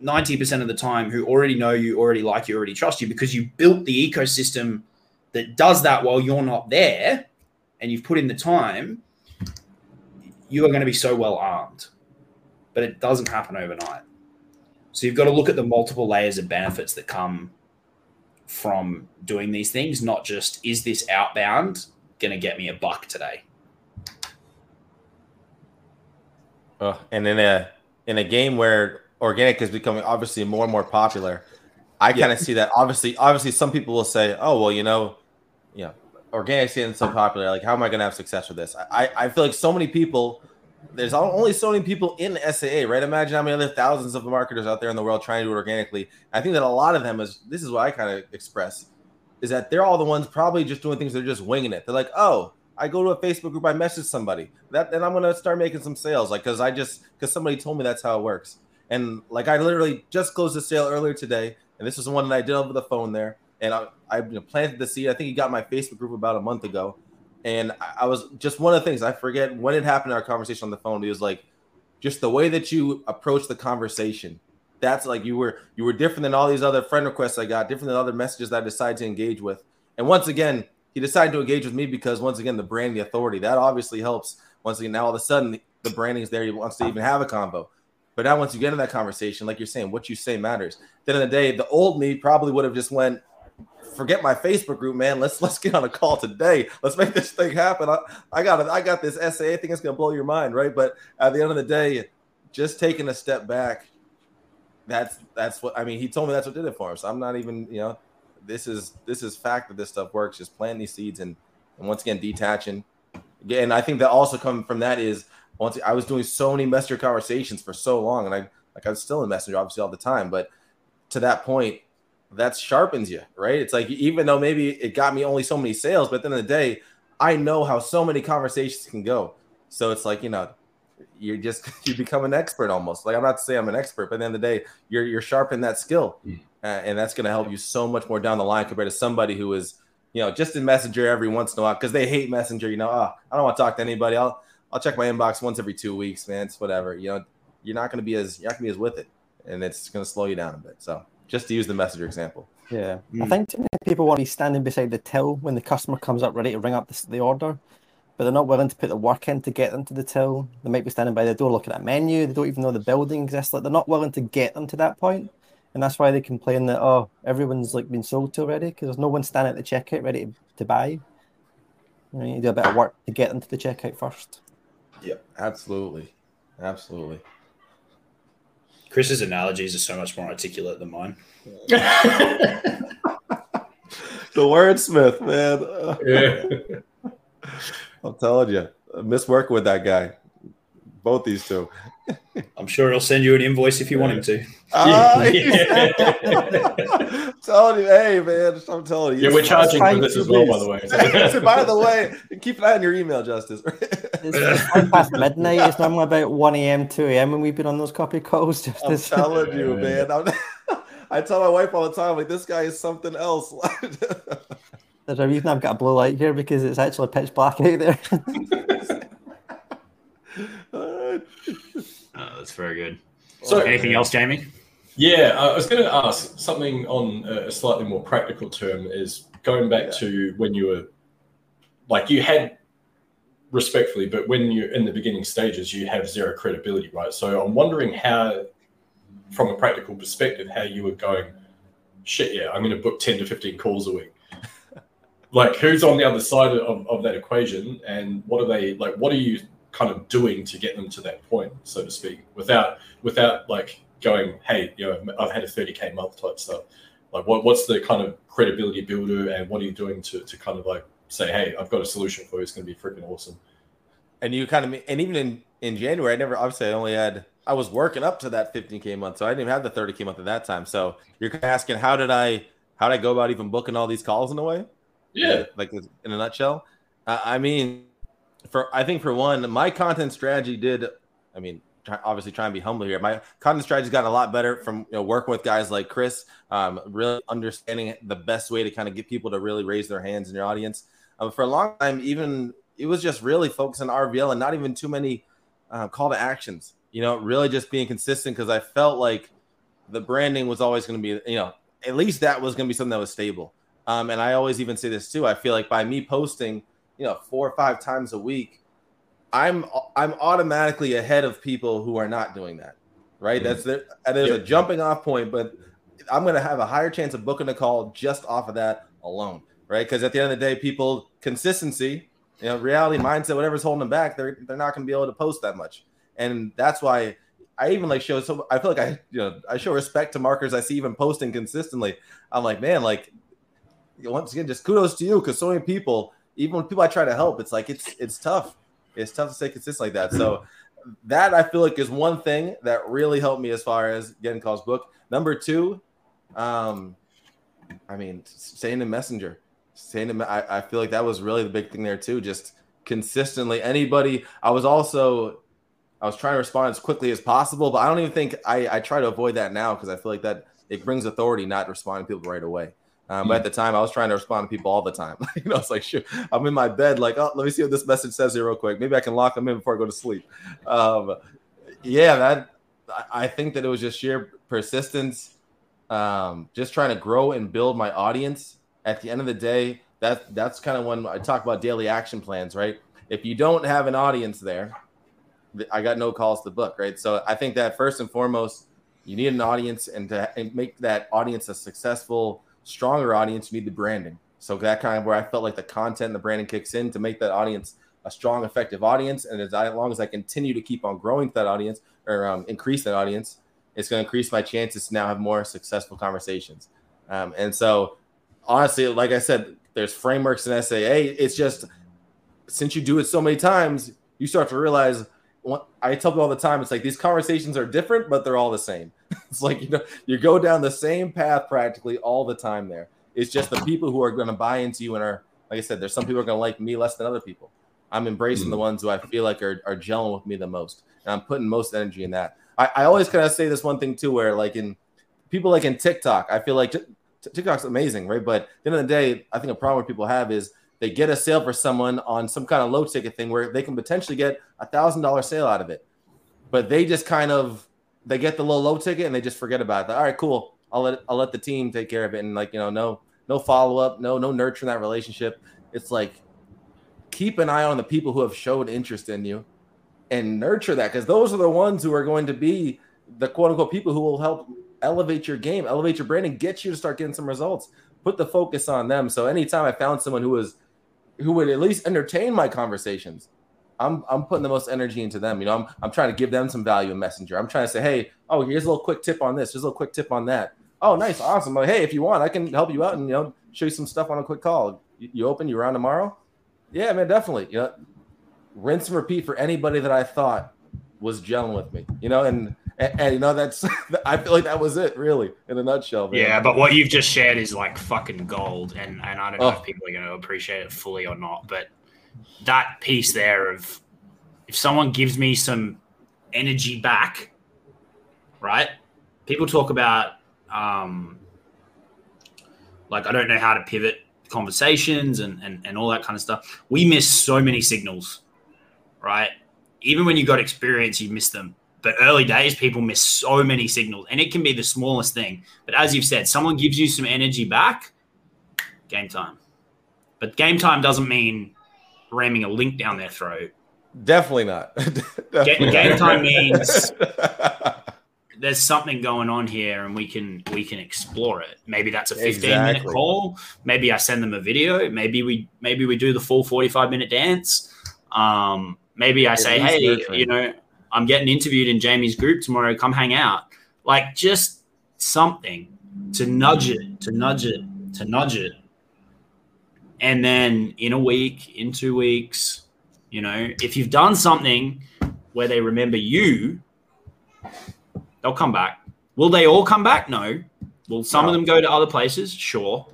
90% of the time who already know you already like you already trust you because you built the ecosystem that does that while you're not there and you've put in the time you are going to be so well armed. But it doesn't happen overnight so you've got to look at the multiple layers of benefits that come from doing these things, not just is this outbound going to get me a buck today. Oh, and in a in a game where organic is becoming obviously more and more popular, I kind of see that. Obviously, obviously, some people will say, "Oh, well, you know, you know, organic's getting so popular. Like, how am I going to have success with this?" I I feel like so many people there's only so many people in SAA, right? Imagine how many other thousands of marketers out there in the world trying to do it organically. I think that a lot of them is this is what I kind of express is that they're all the ones probably just doing things they're just winging it. They're like, oh, I go to a Facebook group, I message somebody that, and I'm gonna start making some sales, like because I just because somebody told me that's how it works. And like I literally just closed a sale earlier today, and this was the one that I did over the phone there, and I I planted the seed. I think he got my Facebook group about a month ago, and I was just one of the things I forget when it happened in our conversation on the phone. He was like, just the way that you approach the conversation. That's like you were you were different than all these other friend requests I got, different than other messages that I decided to engage with. And once again, he decided to engage with me because once again, the brand, the authority, that obviously helps. Once again, now all of a sudden the branding is there. He wants to even have a convo. But now once you get in that conversation, like you're saying, what you say matters. Then in the day, the old me probably would have just went, forget my Facebook group, man. Let's let's get on a call today. Let's make this thing happen. I, I got it. I got this SAA thing. It's gonna blow your mind, right? But at the end of the day, just taking a step back. That's that's what I mean. He told me that's what did it for him. So I'm not even you know, this is this is fact that this stuff works. Just planting these seeds and and once again detaching. And I think that also coming from that is once I was doing so many messenger conversations for so long, and I like I was still in messenger obviously all the time, but to that point, that sharpens you, right? It's like even though maybe it got me only so many sales, but at the end of the day, I know how so many conversations can go. So it's like, you know, you're just you become an expert almost. Like I'm not to say I'm an expert, but at the end of the day, you're you're sharpening that skill, mm. uh, and that's going to help you so much more down the line compared to somebody who is, you know, just in Messenger every once in a while because they hate Messenger. You know, oh, I don't want to talk to anybody. I'll I'll check my inbox once every two weeks, man. It's whatever. You know, you're not going to be as you're not going to be as with it, and it's going to slow you down a bit. So just to use the Messenger example. Yeah, mm. I think too many people want to be standing beside the till when the customer comes up ready to ring up the, the order, but they're not willing to put the work in to get them to the till. They might be standing by the door looking at a menu. They don't even know the building exists. Like they're not willing to get them to that point, and that's why they complain that oh everyone's like been sold to already because there's no one standing at the checkout ready to, to buy. You, know, you do a bit of work to get them to the checkout first. Yeah, absolutely, absolutely. Chris's analogies are so much more articulate than mine. the wordsmith, man. Yeah. I'm telling you, I miss working with that guy. Both these two. I'm sure he'll send you an invoice if you want him to. Uh, yeah. telling you, hey man, I'm telling you. Yeah, we're charging for this as well, by the way. so, by the way, keep an eye on your email, Justice. it's past midnight. It's normally about 1 a.m., 2 a.m. when we've been on those copy calls. Justice. I'm telling you, man. I'm, I tell my wife all the time, like, this guy is something else. There's a reason I've got a blue light here because it's actually pitch black out there. Oh, that's very good. So, anything else, Jamie? Yeah, I was going to ask something on a slightly more practical term. Is going back yeah. to when you were like you had respectfully, but when you're in the beginning stages, you have zero credibility, right? So I'm wondering how from a practical perspective, how you were going, shit, yeah, I'm going to book 10 to 15 calls a week. like, who's on the other side of, of that equation? And what are they, like, what are you kind of doing to get them to that point, so to speak, without, without like going, hey, you know, I've had a 30K month type stuff. Like, what, what's the kind of credibility builder and what are you doing to, to kind of like say, hey, I've got a solution for you. It's going to be freaking awesome. And you kind of, and even in, in January, I never, obviously, I only had, I was working up to that 15k month, so I didn't even have the 30k month at that time. So you're asking how did I how did I go about even booking all these calls in a way? Yeah, like in a nutshell. I mean, for I think for one, my content strategy did. I mean, try, obviously trying to be humble here. My content strategy's gotten a lot better from you know, working with guys like Chris. Um, really understanding the best way to kind of get people to really raise their hands in your audience. Um, for a long time, even it was just really focusing on RVL and not even too many uh, call to actions you know, really just being consistent because I felt like the branding was always going to be, you know, at least that was going to be something that was stable. Um, and I always even say this too. I feel like by me posting, you know, four or five times a week, I'm I'm automatically ahead of people who are not doing that. Right? Mm-hmm. That's there. There's yep. a jumping off point, but I'm going to have a higher chance of booking a call just off of that alone. Right? Because at the end of the day, people consistency, you know, reality mindset, whatever's holding them back, they're they're not going to be able to post that much and that's why I even like show so I feel like I you know I show respect to markers I see even posting consistently. I'm like, man, like once again, just kudos to you because so many people, even when people I try to help, it's like it's it's tough. It's tough to stay consistent like that. So that I feel like is one thing that really helped me as far as getting calls book. Number two, um, I mean, saying the messenger, saying to I, I feel like that was really the big thing there too. Just consistently, anybody. I was also I was trying to respond as quickly as possible, but I don't even think I, I try to avoid that now because I feel like that it brings authority not responding to people right away. Um, But at the time, I was trying to respond to people all the time. you know, it's like, shoot, I'm in my bed, like, oh, let me see what this message says here real quick. Maybe I can lock them in before I go to sleep. Um, yeah, that I think that it was just sheer persistence, um, just trying to grow and build my audience. At the end of the day, that that's kind of when I talk about daily action plans, right? If you don't have an audience there, I got no calls to book, right? So I think that first and foremost, you need an audience, and to and make that audience a successful, stronger audience, you need the branding. So that kind of where I felt like the content, the branding kicks in to make that audience a strong, effective audience. And as, I, as long as I continue to keep on growing that audience, or um, increase that audience, it's going to increase my chances to now have more successful conversations. Um, and so, honestly, like I said, there's frameworks in SAA. It's just since you do it so many times, you start to realize. I tell people all the time, it's like these conversations are different, but they're all the same. it's like you know, you go down the same path practically all the time. There, it's just the people who are going to buy into you and are, like I said, there's some people are going to like me less than other people. I'm embracing the hmm. ones who I feel like are, are gelling with me the most, and I'm putting most energy in that. I, I always kind of say this one thing too, where like in people like in TikTok, I feel like TikTok's amazing, right? But at the end of the day, I think a problem people have is they get a sale for someone on some kind of low ticket thing where they can potentially get a thousand dollar sale out of it, but they just kind of they get the low low ticket and they just forget about it. All right, cool. I'll let I'll let the team take care of it and like you know no no follow up, no no nurturing that relationship. It's like keep an eye on the people who have showed interest in you and nurture that because those are the ones who are going to be the quote unquote people who will help elevate your game, elevate your brand, and get you to start getting some results. Put the focus on them. So anytime I found someone who was who would at least entertain my conversations, I'm I'm putting the most energy into them. You know, I'm I'm trying to give them some value in Messenger. I'm trying to say, hey, oh, here's a little quick tip on this. Here's a little quick tip on that. Oh, nice, awesome. Like, hey, if you want, I can help you out and you know show you some stuff on a quick call. You, you open, you around tomorrow? Yeah, man, definitely. You know, rinse and repeat for anybody that I thought was gelling with me. You know, and and, and, you know that's I feel like that was it really in a nutshell. Man. Yeah, but what you've just shared is like fucking gold, and and I don't know oh. if people are going to appreciate it fully or not, but that piece there of if someone gives me some energy back, right? People talk about um like I don't know how to pivot conversations and, and, and all that kind of stuff. We miss so many signals, right? Even when you got experience, you miss them. But early days, people miss so many signals, and it can be the smallest thing. But as you've said, someone gives you some energy back, game time. But game time doesn't mean ramming a link down their throat. Definitely not. Definitely game, time means there's something going on here and we can we can explore it maybe that's a 15 exactly. minute call maybe i send them a video maybe we maybe we do the full 45 minute dance um maybe i it say hey nurturing. you know i'm getting interviewed in jamie's group tomorrow come hang out like just something to nudge it to nudge it to nudge it and then in a week in two weeks you know if you've done something where they remember you They'll come back. Will they all come back? No. Will some no. of them go to other places? Sure.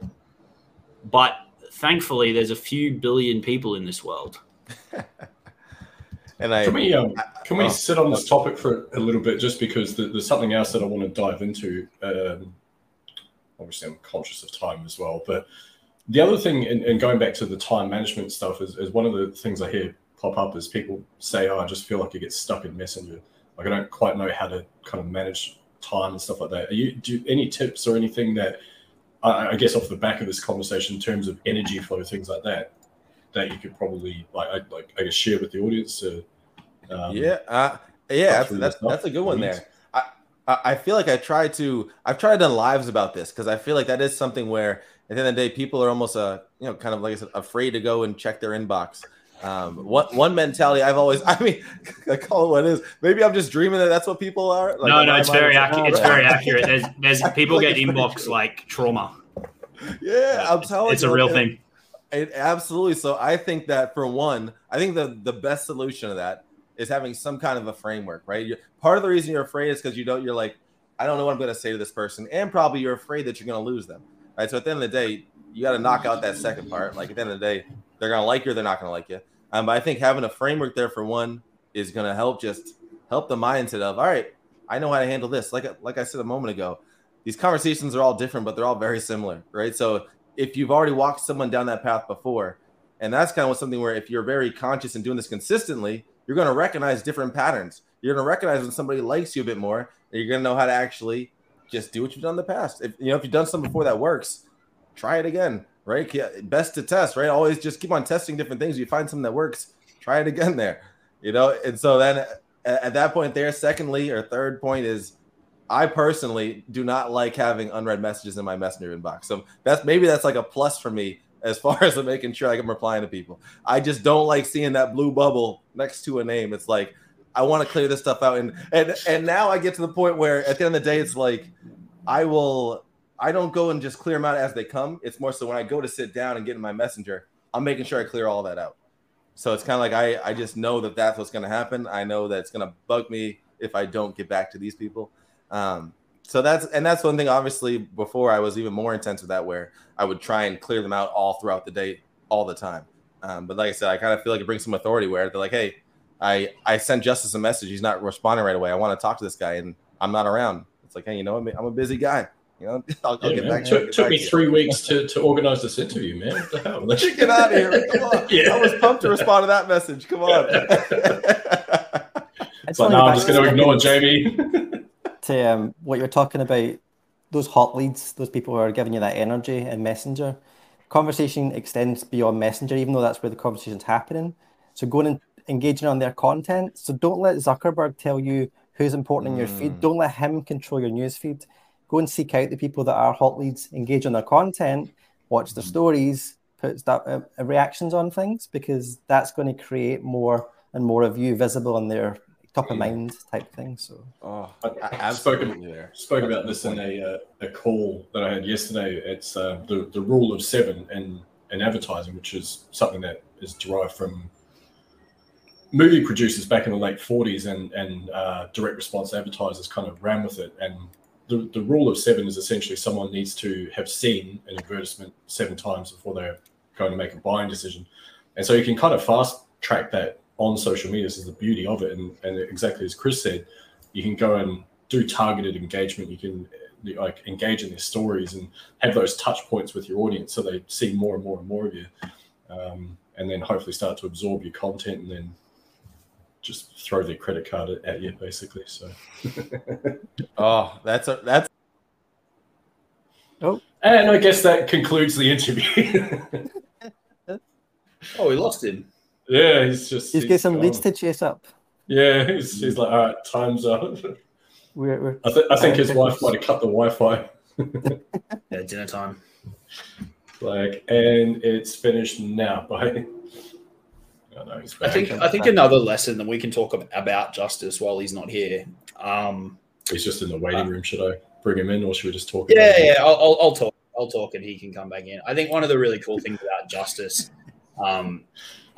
But thankfully, there's a few billion people in this world. and I, can we um, can we oh, sit on this topic for a little bit, just because there's something else that I want to dive into. Um, obviously, I'm conscious of time as well, but the other thing, and, going back to the time management stuff, is, is one of the things I hear pop up is people say, "Oh, I just feel like you get stuck in Messenger." Like I don't quite know how to kind of manage time and stuff like that. Are you do any tips or anything that I, I guess off the back of this conversation in terms of energy flow, things like that, that you could probably like I, like I guess share with the audience to um, yeah uh, yeah that's that's, that's, a good one there. I I feel like I try to I've tried to lives about this because I feel like that is something where at the end of the day people are almost uh you know kind of like I said afraid to go and check their inbox um, one one mentality I've always, I mean, I call it what it is. Maybe I'm just dreaming that that's what people are. Like, no, no, it's very accurate. It's very accurate. There's, there's people like get inbox like trauma. Yeah, I'm telling it's you, a real thing. It, absolutely. So I think that for one, I think the the best solution to that is having some kind of a framework, right? You're, part of the reason you're afraid is because you don't. You're like, I don't know what I'm going to say to this person, and probably you're afraid that you're going to lose them, right? So at the end of the day, you got to knock out that second part. Like at the end of the day, they're going to like you, or they're not going to like you. Um, but I think having a framework there for one is going to help just help the mindset of all right, I know how to handle this. Like like I said a moment ago, these conversations are all different, but they're all very similar, right? So if you've already walked someone down that path before, and that's kind of something where if you're very conscious and doing this consistently, you're going to recognize different patterns. You're going to recognize when somebody likes you a bit more, you're going to know how to actually just do what you've done in the past. If you know if you've done something before that works, try it again right? Best to test, right? Always just keep on testing different things. You find something that works, try it again there, you know. And so then at that point, there, secondly or third point is, I personally do not like having unread messages in my messenger inbox. So that's maybe that's like a plus for me as far as making sure I'm replying to people. I just don't like seeing that blue bubble next to a name. It's like I want to clear this stuff out, and and and now I get to the point where at the end of the day, it's like I will. I don't go and just clear them out as they come. It's more so when I go to sit down and get in my messenger, I'm making sure I clear all that out. So it's kind of like I I just know that that's what's going to happen. I know that it's going to bug me if I don't get back to these people. Um, so that's and that's one thing. Obviously, before I was even more intense with that, where I would try and clear them out all throughout the day, all the time. Um, but like I said, I kind of feel like it brings some authority where they're like, "Hey, I I sent Justice a message. He's not responding right away. I want to talk to this guy, and I'm not around." It's like, hey, you know, I'm, I'm a busy guy. You know, I'll, I'll Yeah, get man. back to Took, it. took me three weeks to, to organize this interview, man. What the hell? Get out of here! Come on. Yeah. I was pumped to respond to that message. Come on. It's like, no, I'm just going to ignore Jamie. To um, what you're talking about, those hot leads, those people who are giving you that energy in Messenger, conversation extends beyond Messenger, even though that's where the conversation's happening. So going and engaging on their content. So don't let Zuckerberg tell you who's important in your feed. Mm. Don't let him control your news feed. Go and seek out the people that are hot leads, engage on their content, watch their stories, put stu- uh, uh, reactions on things because that's going to create more and more of you visible on their top of mind type thing. So oh, I- I- I spoke absolutely there. spoke about this in a, uh, a call that I had yesterday. It's uh, the, the rule of seven in, in advertising, which is something that is derived from movie producers back in the late 40s and, and uh, direct response advertisers kind of ran with it. And the, the rule of seven is essentially someone needs to have seen an advertisement seven times before they're going to make a buying decision. And so you can kind of fast track that on social media. This is the beauty of it. And, and exactly as Chris said, you can go and do targeted engagement. You can like engage in their stories and have those touch points with your audience so they see more and more and more of you. Um, and then hopefully start to absorb your content and then just throw their credit card at, at you basically. So Oh, that's a that's Oh. and I guess that concludes the interview. Oh, we lost him. Yeah, he's just he's got some leads to chase up. Yeah, he's, he's like, all right, time's up. We're, we're I, th- I think his wife might have cut the Wi-Fi. Yeah, dinner time. Like, and it's finished now. Bye. Oh, no, I back. think I think another lesson that we can talk about justice while he's not here. Um, he's just in the waiting room. Should I bring him in, or should we just talk? yeah, about yeah, I'll, I'll, I'll talk. I'll talk, and he can come back in. I think one of the really cool things about justice. Um,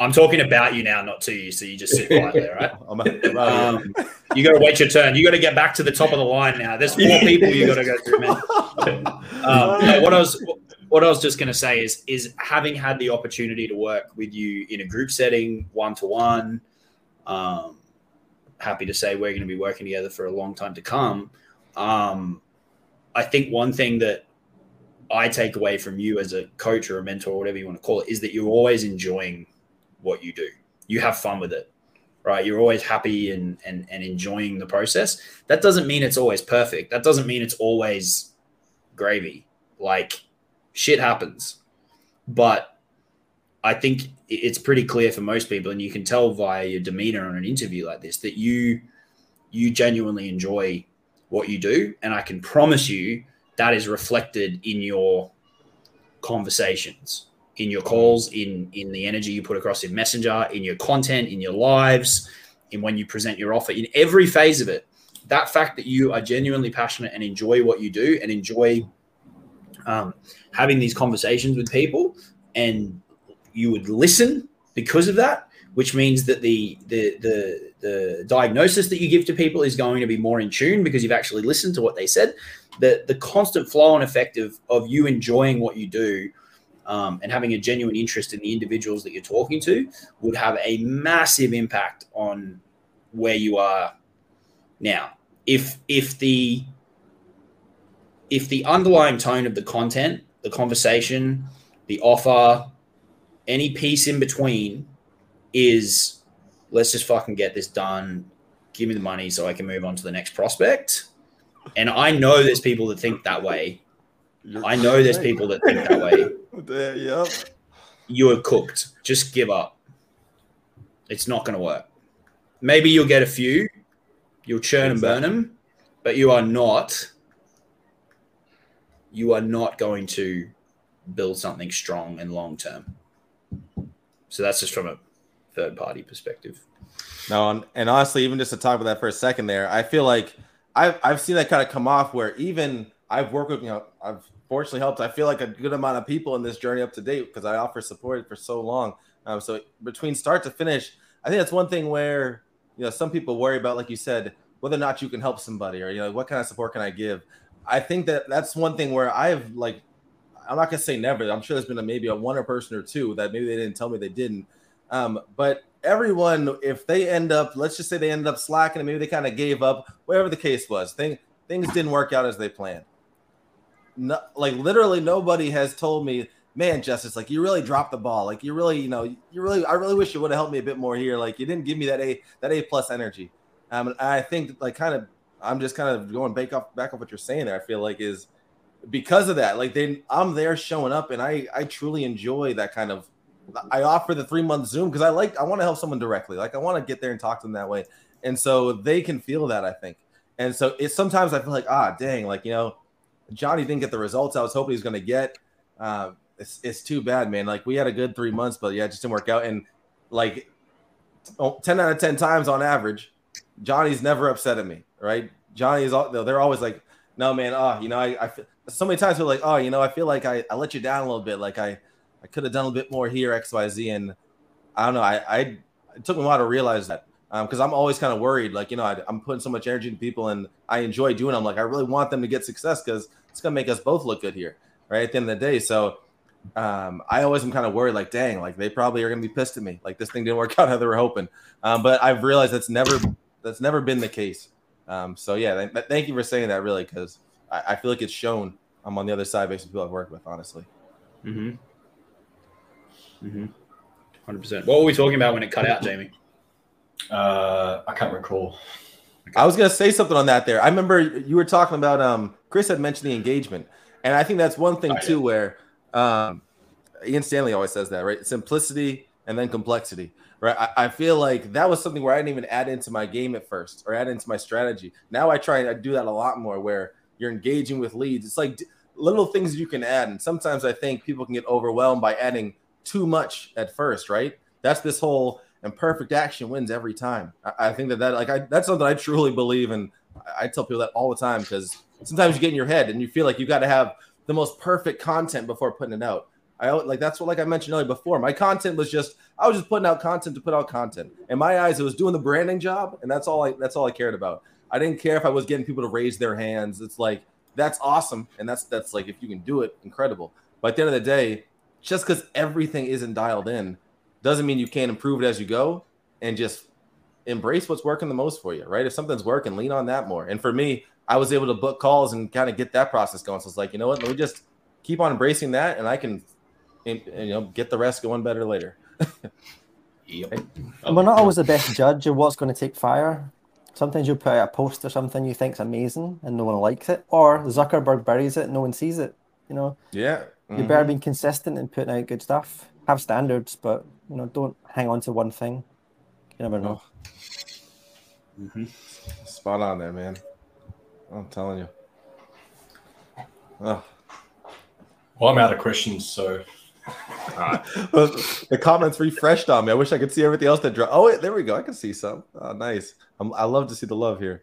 I'm talking about you now, not to you. So you just sit quietly, right? I'm out, I'm out. Um, you got to wait your turn. You got to get back to the top of the line now. There's four people you got to go through, man. Um, no, what I was what I was just going to say is is having had the opportunity to work with you in a group setting, one to one. Um, happy to say we're going to be working together for a long time to come. Um, I think one thing that I take away from you as a coach or a mentor, or whatever you want to call it, is that you're always enjoying what you do. You have fun with it, right? You're always happy and and and enjoying the process. That doesn't mean it's always perfect. That doesn't mean it's always gravy. Like shit happens, but I think it's pretty clear for most people, and you can tell via your demeanor on an interview like this that you you genuinely enjoy what you do, and I can promise you that is reflected in your conversations, in your calls, in in the energy you put across in Messenger, in your content, in your lives, in when you present your offer, in every phase of it. That fact that you are genuinely passionate and enjoy what you do and enjoy um, having these conversations with people, and you would listen because of that, which means that the the the the diagnosis that you give to people is going to be more in tune because you've actually listened to what they said. The the constant flow and effect of of you enjoying what you do um, and having a genuine interest in the individuals that you're talking to would have a massive impact on where you are now. If if the if the underlying tone of the content, the conversation, the offer, any piece in between is let's just fucking get this done, give me the money so I can move on to the next prospect. And I know there's people that think that way. I know there's people that think that way. There, yep. You are cooked. Just give up. It's not going to work. Maybe you'll get a few, you'll churn and burn them, but you are not. You are not going to build something strong and long term. So that's just from a third party perspective. No, and, honestly, even just to talk about that for a second there, I feel like I've I've seen that kind of come off where even I've worked with you know I've fortunately helped I feel like a good amount of people in this journey up to date because I offer support for so long. Um, so between start to finish, I think that's one thing where you know some people worry about, like you said, whether or not you can help somebody or you know what kind of support can I give. I think that that's one thing where I've like I'm not gonna say never. I'm sure there's been a, maybe a one or person or two that maybe they didn't tell me they didn't. Um, but everyone, if they end up, let's just say they ended up slacking and maybe they kind of gave up, whatever the case was, thing, things didn't work out as they planned. No, like literally nobody has told me, man, Justice, like you really dropped the ball. Like you really, you know, you really, I really wish you would have helped me a bit more here. Like you didn't give me that A, that A plus energy. Um, I think like kind of, I'm just kind of going back off, back off what you're saying there. I feel like is because of that. Like they, I'm there showing up, and I, I truly enjoy that kind of. I offer the three month Zoom because I like, I want to help someone directly. Like I want to get there and talk to them that way, and so they can feel that. I think, and so it's sometimes I feel like, ah, dang, like you know, Johnny didn't get the results I was hoping he was going to get. Uh, it's, it's too bad, man. Like we had a good three months, but yeah, it just didn't work out. And like 10 out of 10 times on average, Johnny's never upset at me, right? Johnny is all, they're always like, no, man, oh, you know, I, I so many times we're like, oh, you know, I feel like I, I let you down a little bit. Like I, I could have done a bit more here, X, Y, Z. And I don't know. I, I, it took me a while to realize that because um, I'm always kind of worried. Like, you know, I, am putting so much energy into people and I enjoy doing them. Like, I really want them to get success because it's going to make us both look good here, right? At the end of the day. So um, I always am kind of worried, like, dang, like they probably are going to be pissed at me. Like, this thing didn't work out how they were hoping. Um, but I've realized that's never, that's never been the case. Um, so yeah, th- th- thank you for saying that really, because I, I, feel like it's shown I'm on the other side based on people I've worked with, honestly. Mm-hmm. Mm-hmm. 100%. What were we talking about when it cut out, Jamie? Uh, I can't recall. I was gonna say something on that there. I remember you were talking about um Chris had mentioned the engagement, and I think that's one thing oh, too where um Ian Stanley always says that right simplicity and then complexity right I, I, feel like that was something where I didn't even add into my game at first or add into my strategy. Now I try and I do that a lot more where you're engaging with leads. It's like little things you can add, and sometimes I think people can get overwhelmed by adding too much at first, right? That's this whole and perfect action wins every time. I, I think that that like I, that's something I truly believe, and I, I tell people that all the time because sometimes you get in your head and you feel like you got to have the most perfect content before putting it out. I like that's what like I mentioned earlier before. My content was just I was just putting out content to put out content. In my eyes, it was doing the branding job, and that's all I that's all I cared about. I didn't care if I was getting people to raise their hands. It's like that's awesome, and that's that's like if you can do it, incredible. But at the end of the day, just because everything isn't dialed in doesn't mean you can't improve it as you go and just embrace what's working the most for you, right? If something's working, lean on that more. And for me, I was able to book calls and kind of get that process going. So it's like, you know what? Let me just keep on embracing that, and I can, you know, get the rest going better later. yep. And we're not always the best judge of what's going to take fire. Sometimes you put out a post or something you think's amazing and no one likes it, or Zuckerberg buries it and no one sees it. You know. Yeah. Mm-hmm. You're better be consistent and putting out good stuff. Have standards, but you know, don't hang on to one thing. You never know. Oh. Mm-hmm. Spot on there, man. I'm telling you. Oh. Well, I'm out of questions, so. the comments refreshed on me. I wish I could see everything else that dropped. Oh, wait, there we go. I can see some. Oh, nice. I'm, I love to see the love here.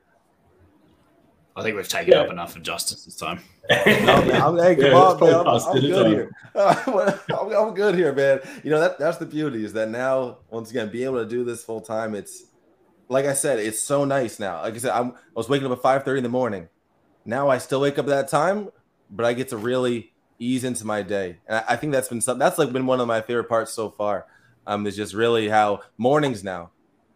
I think we've taken yeah. up enough of justice this time. no, man, I'm, hey, yeah, on, man. I'm, I'm good here. I'm, I'm, good here, man. You know that that's the beauty is that now, once again, being able to do this full time, it's like I said, it's so nice now. Like I said, I'm, I was waking up at 5 30 in the morning. Now I still wake up at that time, but I get to really ease into my day. And I, I think that's been something that's like been one of my favorite parts so far. Um, is just really how mornings now.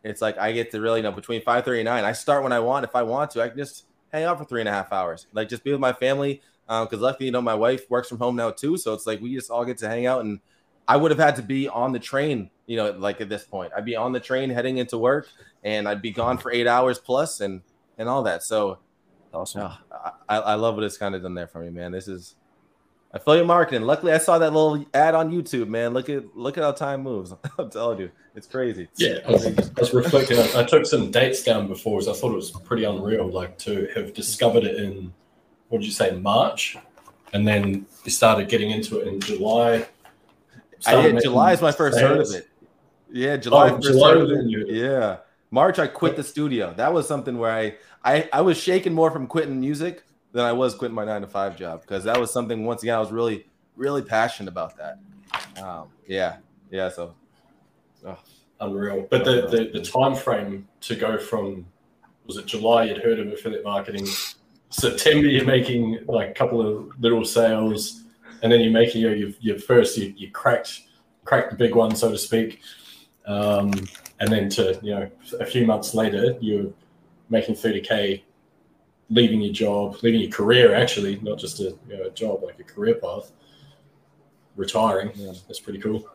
It's like I get to really you know between 5 30 and 9. I start when I want. If I want to, I can just hang out for three and a half hours, like just be with my family. Because um, luckily, you know, my wife works from home now too, so it's like we just all get to hang out. And I would have had to be on the train, you know, like at this point, I'd be on the train heading into work, and I'd be gone for eight hours plus, and and all that. So awesome. I, I love what it's kind of done there for me, man. This is affiliate marketing. Luckily, I saw that little ad on YouTube, man. Look at look at how time moves. I'm telling you, it's crazy. Yeah, I was, I was reflecting. I, I, took some dates down before, so I thought it was pretty unreal. Like to have discovered it in what did you say March, and then you started getting into it in July. I, did. July is my first heard of it. Yeah, July. Oh, 1st July started was in- you- yeah, March I quit the studio. That was something where I I I was shaking more from quitting music than I was quitting my nine to five job because that was something once again I was really really passionate about that. Um, yeah, yeah. So oh, unreal. But the, the the time frame to go from was it July you'd heard of affiliate marketing, September you're making like a couple of little sales, and then you're making your your, your first you, you cracked cracked the big one so to speak, um, and then to you know a few months later you're making 30k, leaving your job, leaving your career actually, not just a, you know, a job like a career path. Retiring, Yeah. that's pretty cool.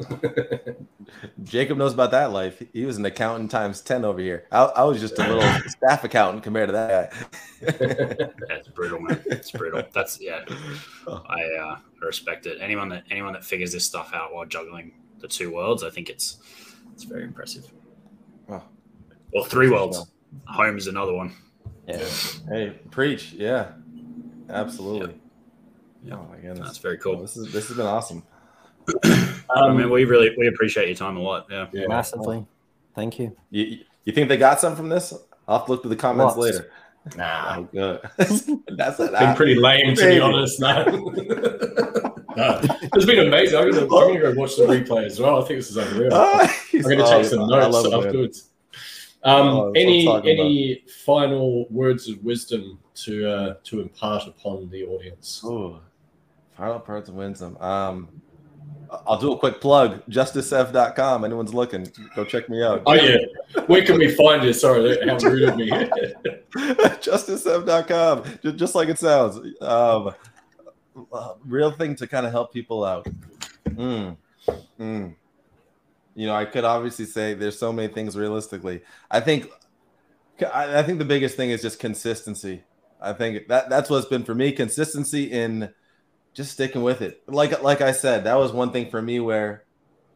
Jacob knows about that life. He was an accountant times ten over here. I, I was just a little staff accountant compared to that guy. Yeah, brutal, man. It's brutal. That's yeah. I uh, respect it. Anyone that anyone that figures this stuff out while juggling the two worlds, I think it's it's very impressive. Well, three worlds. Home is another one. Yeah. Hey, preach, yeah, absolutely. Yeah. Oh my goodness, That's very Well, cool. this is this has been awesome. I Um, mean, we really we appreciate your time a lot. Yeah. yeah. Massively. Thank you. You, you think they got some from this? I'll have to look through the comments Lots. later. Nah, Oh, good. That's it. been pretty lame to be honest. No. no. It's been amazing. I'm gonna, I'm gonna go watch the replay as well. I think this is unreal. Ah, I'm gonna take some notes afterwards. Um, Oh, any any final words of wisdom to uh, to impart upon the audience? Ooh, final parts of wisdom. Um, I'll do a quick plug. JusticeF.com. Anyone's looking, go check me out. Oh yeah, where can we find you? Sorry, how rude of me. JusticeF.com. Just, just like it sounds. Um, uh, real thing to kind of help people out. Mm, mm. You know, I could obviously say there's so many things realistically. I think, I, think the biggest thing is just consistency. I think that that's what's been for me consistency in just sticking with it. Like like I said, that was one thing for me where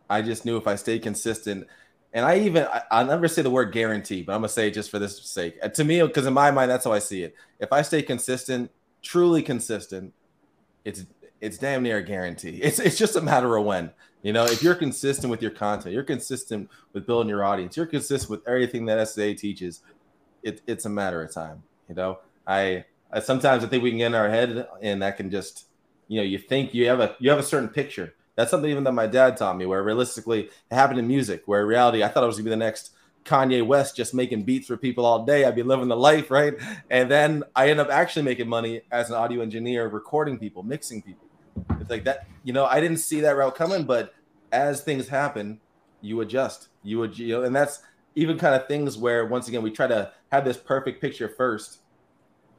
I just knew if I stayed consistent. And I even I, I'll never say the word guarantee, but I'm gonna say it just for this sake. To me, because in my mind, that's how I see it. If I stay consistent, truly consistent, it's it's damn near a guarantee. It's it's just a matter of when. You know, if you're consistent with your content, you're consistent with building your audience, you're consistent with everything that SAA teaches. It, it's a matter of time. You know, I, I sometimes I think we can get in our head, and that can just, you know, you think you have a you have a certain picture. That's something even that my dad taught me. Where realistically, it happened in music. Where in reality, I thought I was gonna be the next Kanye West, just making beats for people all day. I'd be living the life, right? And then I end up actually making money as an audio engineer, recording people, mixing people. It's like that, you know, I didn't see that route coming, but as things happen, you adjust. You would, you know, and that's even kind of things where once again we try to have this perfect picture first.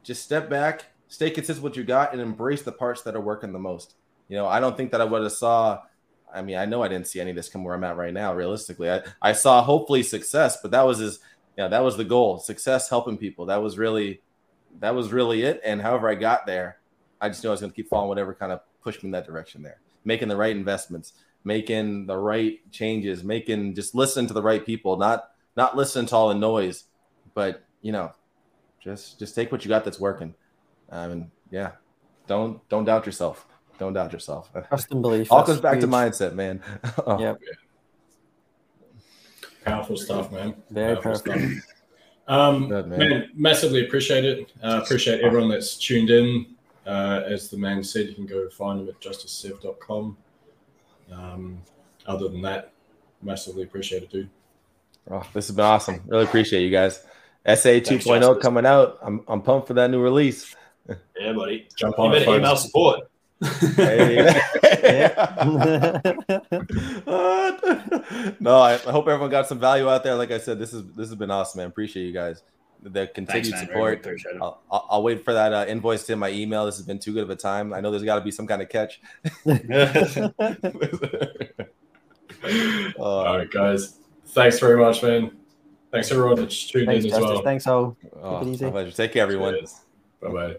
Just step back, stay consistent with what you got, and embrace the parts that are working the most. You know, I don't think that I would have saw. I mean, I know I didn't see any of this come where I'm at right now. Realistically, I, I saw hopefully success, but that was his. Yeah, that was the goal. Success, helping people. That was really, that was really it. And however I got there, I just knew I was going to keep following whatever kind of pushed me in that direction. There, making the right investments, making the right changes, making just listen to the right people, not not listen to all the noise, but you know, just just take what you got that's working. Um, and yeah, don't don't doubt yourself. Don't doubt yourself. Trust and belief. All that's comes back to mindset, man. Oh, Yep. Powerful stuff, man. Very Powerful powerful. stuff. Um, Good, man. man. massively appreciate it. Uh, appreciate everyone that's tuned in. Uh, as the man said, you can go find him at justicesev.com. Um, other than that, massively appreciate it, dude. Oh, this has been awesome. Really appreciate you guys. SA 2.0 Justice. coming out. I'm, I'm pumped for that new release. Yeah, buddy. Jump You on better email support. Hey. no, I, I hope everyone got some value out there. Like I said, this is this has been awesome, man. Appreciate you guys. The Thanks, continued man. Really support. appreciate it. I'll, I'll, I'll wait for that uh, invoice to hit my email. This has been too good of a time. I know there's got to be some kind of catch. All Uh, right, guys. Thanks very much, man. Thanks everyone that's tuned Thanks, in as Justice. well. Thanks all. oh, it easy. pleasure. Take care, everyone. Bye bye.